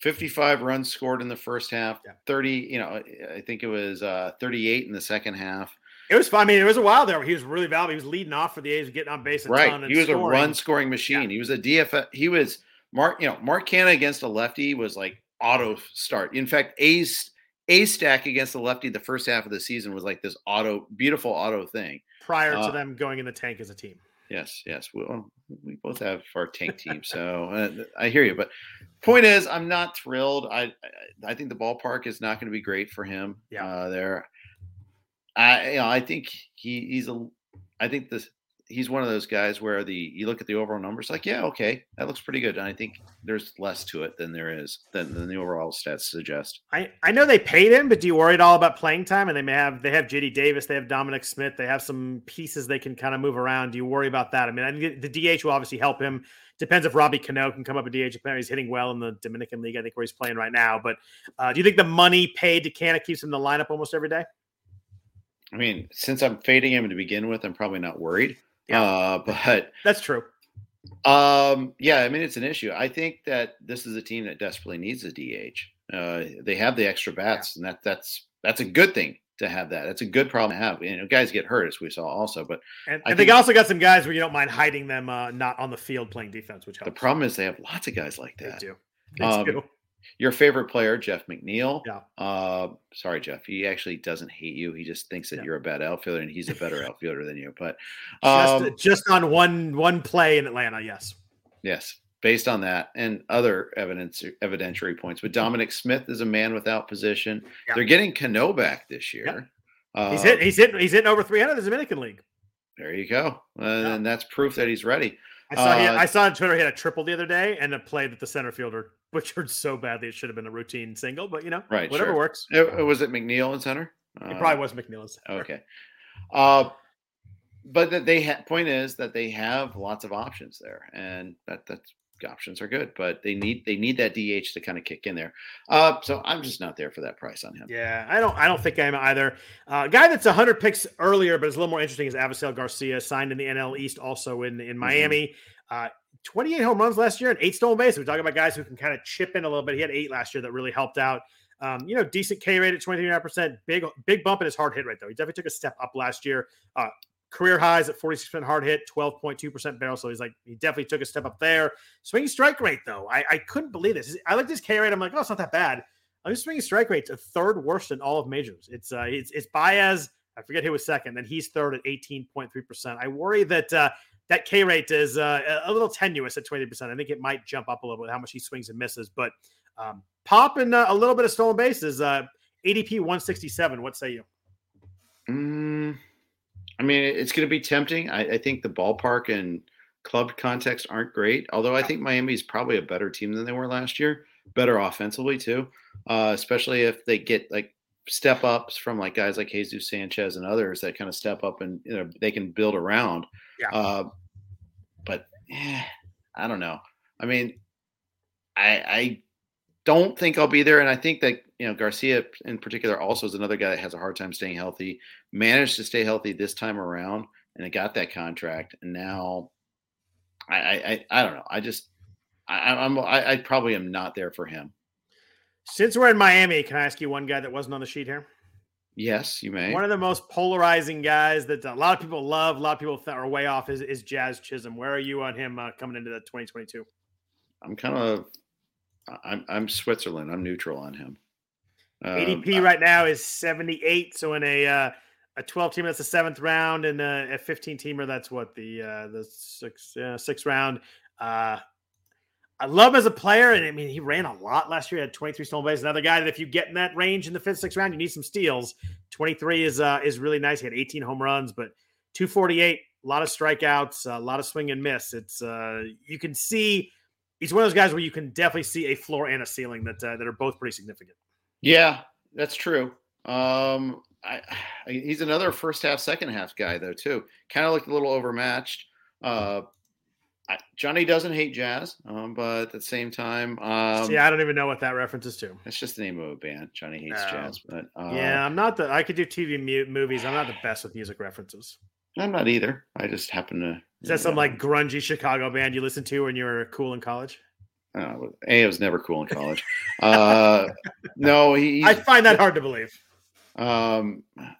C: 55 runs scored in the first half. Yeah. 30, you know, I think it was uh, 38 in the second half.
B: It was fun. I mean, it was a while there. He was really valuable. He was leading off for the A's, getting on base.
C: right.
B: he
C: was
B: scoring.
C: a run scoring machine. Yeah. He was a DFS. He was Mark. You know, Mark Canha against a lefty was like auto start. In fact, A's A stack against the lefty the first half of the season was like this auto, beautiful auto thing.
B: Prior uh, to them going in the tank as a team.
C: Yes, yes. We, well, we both have our tank team, so uh, I hear you. But point is, I'm not thrilled. I I, think the ballpark is not going to be great for him.
B: Yeah.
C: uh, there. I you know, I think he he's a. I think this he's one of those guys where the you look at the overall numbers, like yeah, okay, that looks pretty good. And I think there's less to it than there is than, than the overall stats suggest.
B: I, I know they paid him, but do you worry at all about playing time? And they may have they have JD Davis, they have Dominic Smith, they have some pieces they can kind of move around. Do you worry about that? I mean, I think the DH will obviously help him. Depends if Robbie Cano can come up with DH. Apparently, he's hitting well in the Dominican League. I think where he's playing right now. But uh, do you think the money paid to Canha keeps him in the lineup almost every day?
C: I mean, since I'm fading him to begin with, I'm probably not worried.
B: Yeah.
C: Uh, but
B: That's true.
C: Um, yeah, I mean it's an issue. I think that this is a team that desperately needs a DH. Uh, they have the extra bats, and that that's that's a good thing to have that. That's a good problem to have. You know, guys get hurt as we saw also, but
B: And,
C: I
B: and they
C: think-
B: also got some guys where you don't mind hiding them uh, not on the field playing defense, which
C: the problem is they have lots of guys like
B: they
C: that.
B: do. They
C: Um,
B: do.
C: Your favorite player, Jeff McNeil.
B: Yeah.
C: Uh, sorry, Jeff. He actually doesn't hate you. He just thinks that
B: Yeah.
C: you're a bad outfielder, and he's a better outfielder than you. But
B: Just,
C: um,
B: just on one one play in Atlanta, yes.
C: Yes, based on that and other evidence evidentiary points. But Dominic Smith is a man without position. They're getting Cano back this year.
B: He's
C: Uh,
B: hit. He's hitting. He's hitting over 300 in the Dominican League.
C: There you go, and that's proof that he's ready.
B: I saw. he,
C: Uh,
B: I saw on Twitter he had a triple the other day and a play that the center fielder butchered so badly it should have been a routine single. But you know,
C: Right,
B: whatever
C: sure.
B: works.
C: It- it- was it McNeil in center?
B: It
C: Uh,
B: probably was McNeil's.
C: Okay. Uh, but that they ha- point is that they have lots of options there, and that that's options are good, but they need they need that DH to kind of kick in there. Uh, so I'm just not there for that price on him.
B: Yeah, I don't. I don't think I am either. Uh, guy that's 100 picks earlier, but is a little more interesting is Avisail Garcia, signed in the NL East, also in
C: Mm-hmm.
B: in Miami. Uh, 28 home runs last year and eight stolen bases. We're talking about guys who can kind of chip in a little bit. He had eight last year that really helped out. Um, you know, decent K rate at 23.5%. Big, big bump in his hard hit rate, though. He definitely took a step up last year. Uh, career highs at 46% hard hit, 12.2% barrel. So he's like, he definitely took a step up there. Swinging strike rate, though, I, I couldn't believe this. I looked at his K rate. I'm like, oh, it's not that bad. I'm just swinging strike rate's a third worst in all of majors. It's uh, it's it's Baez. I forget who was second. Then he's third at 18.3%. I worry that uh, that K rate is uh, a little tenuous at 20%. I think it might jump up a little bit how much he swings and misses. But um, pop and uh, a little bit of stolen bases. Uh, ADP 167. What say you?
C: Mm, I mean, it's going to be tempting. I, I think the ballpark and club context aren't great. Although I think Miami is probably a better team than they were last year, better offensively too. Uh, especially if they get like step ups from like guys like Jesus Sanchez and others that kind of step up and you know they can build around.
B: Yeah.
C: Uh, but eh, I don't know. I mean, I I don't think I'll be there, and I think that you know Garcia in particular also is another guy that has a hard time staying healthy. Managed to stay healthy this time around, and it got that contract, and now I I I, don't know. I just I, I'm I, I probably am not there for him.
B: Since we're in Miami, can I ask you one guy that wasn't on the sheet here?
C: Yes, you may.
B: One of the most polarizing guys that a lot of people love, a lot of people are way off is, is Jazz Chisholm. Where are you on him uh, coming into the 2022?
C: I'm kind of I'm I'm Switzerland. I'm neutral on him. Um,
B: ADP right now is 78. So in a uh, a 12 teamer, that's the seventh round, and a, a 15 teamer, that's what the uh, the sixth uh, sixth round. Uh, I love him as a player, and I mean he ran a lot last year. He had 23 stolen bases. Another guy that if you get in that range in the fifth, sixth round, you need some steals. 23 is uh, is really nice. He had 18 home runs, but 248, a lot of strikeouts, a lot of swing and miss. It's uh, you can see he's one of those guys where you can definitely see a floor and a ceiling that uh, that are both pretty significant.
C: Yeah, that's true. Um, I, I he's another first half, second half guy though too. Kind of looked a little overmatched. Uh, I, Johnny doesn't hate jazz, um, but at the same time, um,
B: See, I don't even know what that reference is to.
C: it's just the name of a band. Johnny hates
B: No.
C: jazz, but uh,
B: yeah, I'm not the. I could do TV mu- movies. I'm not the best with music references.
C: I'm not either. I just happen to.
B: Is that some like grungy Chicago band you listened to when you were cool in college?
C: Uh, a it was never cool in college. uh, no, he.
B: I find that hard to believe.
C: Um, I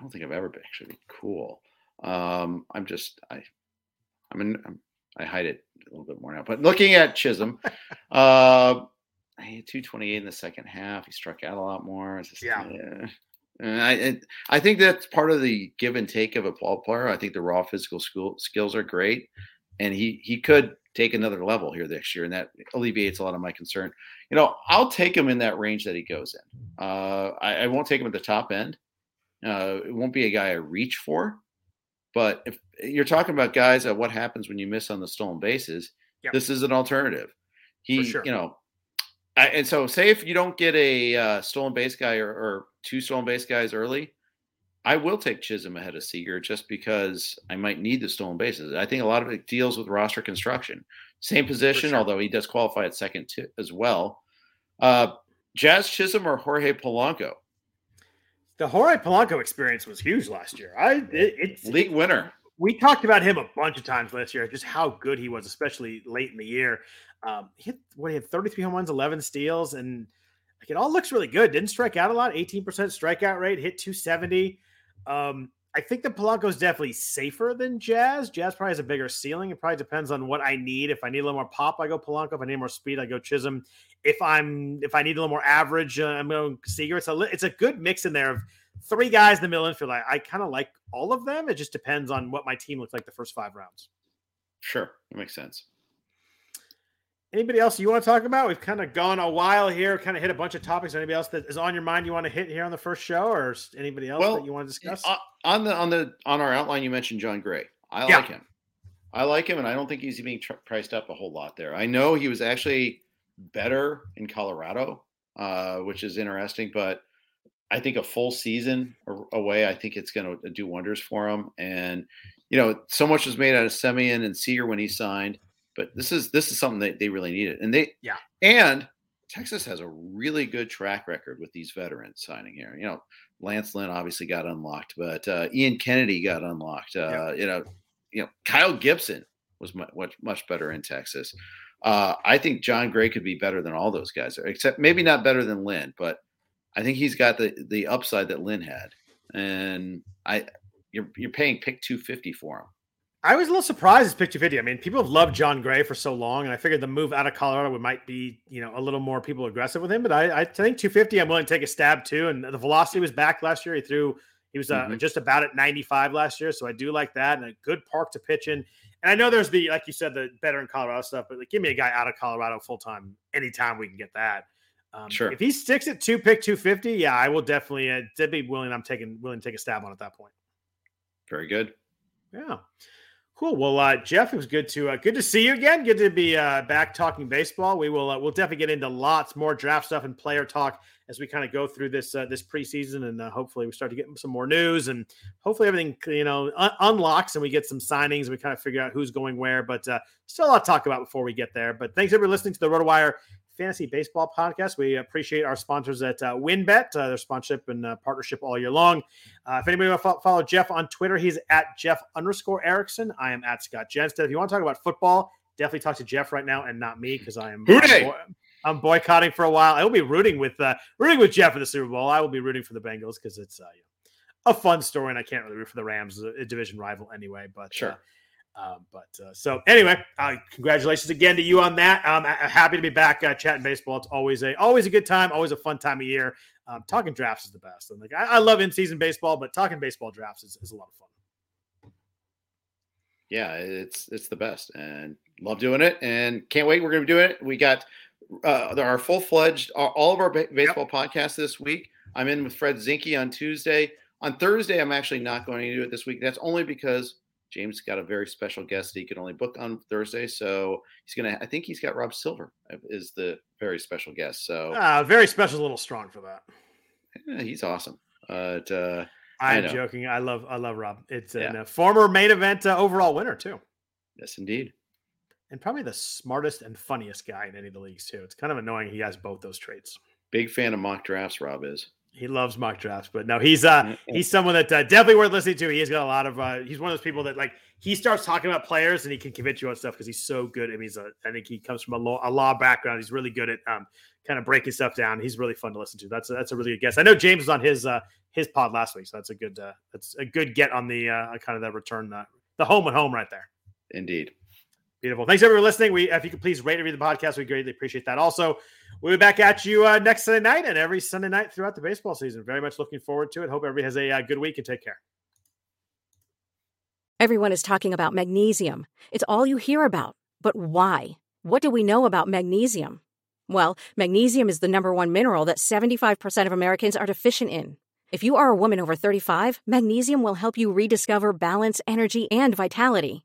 C: don't think I've ever been actually cool. Um, I'm just I, I'm in. I'm, I hide it a little bit more now. But looking at Chisholm, uh, he had 228 in the second half. He struck out a lot more. Just,
B: Yeah.
C: And I and I think that's part of the give and take of a ball player. I think the raw physical school, skills are great, and he he could take another level here this year, and that alleviates a lot of my concern. You know, I'll take him in that range that he goes in. Uh, I, I won't take him at the top end. Uh, it won't be a guy I reach for, but if you're talking about guys at what happens when you miss on the stolen bases,
B: Yep.
C: this is an alternative. He,
B: sure.
C: you know, I, and so say if you don't get a uh, stolen base guy or, or two stolen base guys early, I will take Chisholm ahead of Seager just because I might need the stolen bases. I think a lot of it deals with roster construction. Same position,
B: sure.
C: although he does qualify at second too, as well. Uh, Jazz Chisholm or Jorge Polanco,
B: The Jorge Polanco experience was huge last year. I it, it's
C: league winner.
B: we talked about him a bunch of times last year, just how good he was, especially late in the year. Um, he hit what he had 33 home runs, 11 steals, and like it all looks really good. Didn't strike out a lot, 18% strikeout rate, hit 270. Um, I think the Polanco is definitely safer than Jazz. Jazz probably has a bigger ceiling. It probably depends on what I need. If I need a little more pop, I go Polanco. If I need more speed, I go Chisholm. If I'm if I need a little more average, uh, I'm going Seager. It's a it's a good mix in there of three guys in the middle infield. I, I kind of like all of them. It just depends on what my team looks like the first five rounds.
C: Sure, that makes sense.
B: Anybody else you want to talk about? We've kind of gone a while here, kind of hit a bunch of topics. Anybody else that is on your mind you want to hit here on the first show, or anybody else
C: Well,
B: that you want to discuss?
C: On- on the on the on our outline, you mentioned Jon Gray. I
B: Yeah.
C: like him. I like him, and I don't think he's being tr- priced up a whole lot there. I know he was actually better in Colorado, uh, which is interesting, but I think a full season away, I think it's going to do wonders for him. And you know, so much was made out of Semien and Seager when he signed, but this is this is something that they really needed, and they
B: Yeah.
C: and Texas has a really good track record with these veterans signing here. You know, Lance Lynn obviously got unlocked, but uh, Ian Kennedy got unlocked. Uh, You know, you know Kyle Gibson was much, much better in Texas. Uh, I think Jon Gray could be better than all those guys, except maybe not better than Lynn, but I think he's got the the upside that Lynn had, and I you're you're paying pick two fifty for him.
B: I was a little surprised it's pick 250. I mean, people have loved Jon Gray for so long, and I figured the move out of Colorado would might be, you know, a little more people aggressive with him. But I, I think 250, I'm willing to take a stab too. And the velocity was back last year. He threw, he was uh,
C: Mhm.
B: just about at 95 last year, so I do like that, and a good park to pitch in. And I know there's the, like you said, the better in Colorado stuff, but like, give me a guy out of Colorado full time anytime we can get that. Um,
C: Sure.
B: If he sticks at two pick 250, yeah, I will definitely, uh, be willing. I'm taking willing to take a stab on at that point.
C: Very good.
B: Yeah. Cool. Well, uh, Jeff, it was good to uh, good to see you again. Good to be uh, back talking baseball. We will uh, we'll definitely get into lots more draft stuff and player talk as we kind of go through this uh, this preseason, and uh, hopefully we start to get some more news, and hopefully everything you know un- unlocks and we get some signings and we kind of figure out who's going where. But uh, still a lot to talk about before we get there. But thanks everybody listening to the RotoWire Fantasy Baseball Podcast. We appreciate our sponsors at uh, WynnBET, uh, their sponsorship and uh, partnership all year long. Uh, if anybody want to fo- follow Jeff on Twitter, he's at Jeff underscore Erickson. I am at Scott Jenstad. If you want to talk about football, definitely talk to Jeff right now and not me because I am
C: Who
B: I'm, I'm boycotting for a while. I will be rooting with uh, rooting with Jeff for the Super Bowl. I will be rooting for the Bengals because it's uh, a fun story, and I can't really root for the Rams, a, a division rival anyway. But
C: Sure.
B: Uh, um, but uh, so anyway, uh, congratulations again to you on that. Um, I- I'm happy to be back uh, chatting baseball. It's always a always a good time, always a fun time of year. Um, talking drafts is the best. And like I, I love in season baseball, but talking baseball drafts is, is a lot of fun.
C: yeah, it's it's the best, and love doing it, and can't wait. We're going to be doing it. We got uh, our full fledged all of our ba- baseball podcasts this week. I'm in with Fred Zinkie on Tuesday. On Thursday, I'm actually not going to do it this week. That's only because James got a very special guest that he could only book on Thursday. So he's gonna. I think he's got Rob Silver is the very special guest. So
B: Uh, very special, a little strong for that.
C: yeah, he's awesome. But uh, I
B: I'm
C: know.
B: joking. I love I love Rob. It's a former main event uh, overall winner too,
C: yes, indeed.
B: And probably the smartest and funniest guy in any of the leagues too. It's kind of annoying he has both those traits.
C: Big fan of mock drafts. Rob is.
B: He loves mock drafts, but no, he's uh he's someone that uh, definitely worth listening to. He's got a lot of uh he's one of those people that like he starts talking about players and he can convince you on stuff because he's so good. I mean, he's a I think he comes from a law a law background. He's really good at um kind of breaking stuff down. He's really fun to listen to. That's a, that's a really good guess. I know James was on his uh his pod last week, so that's a good uh that's a good get on the uh kind of the return uh, the home and home right there.
C: Indeed.
B: Beautiful. Thanks everyone for listening. We, if you could please rate and read the podcast, we greatly appreciate that. Also, we'll be back at you uh, next Sunday night and every Sunday night throughout the baseball season. Very much looking forward to it. Hope everybody has a uh, good week and take care.
D: Everyone is talking about magnesium. It's all you hear about. But why? What do we know about magnesium? Well, magnesium is the number one mineral that 75% of Americans are deficient in. If you are a woman over 35, magnesium will help you rediscover balance, energy, and vitality.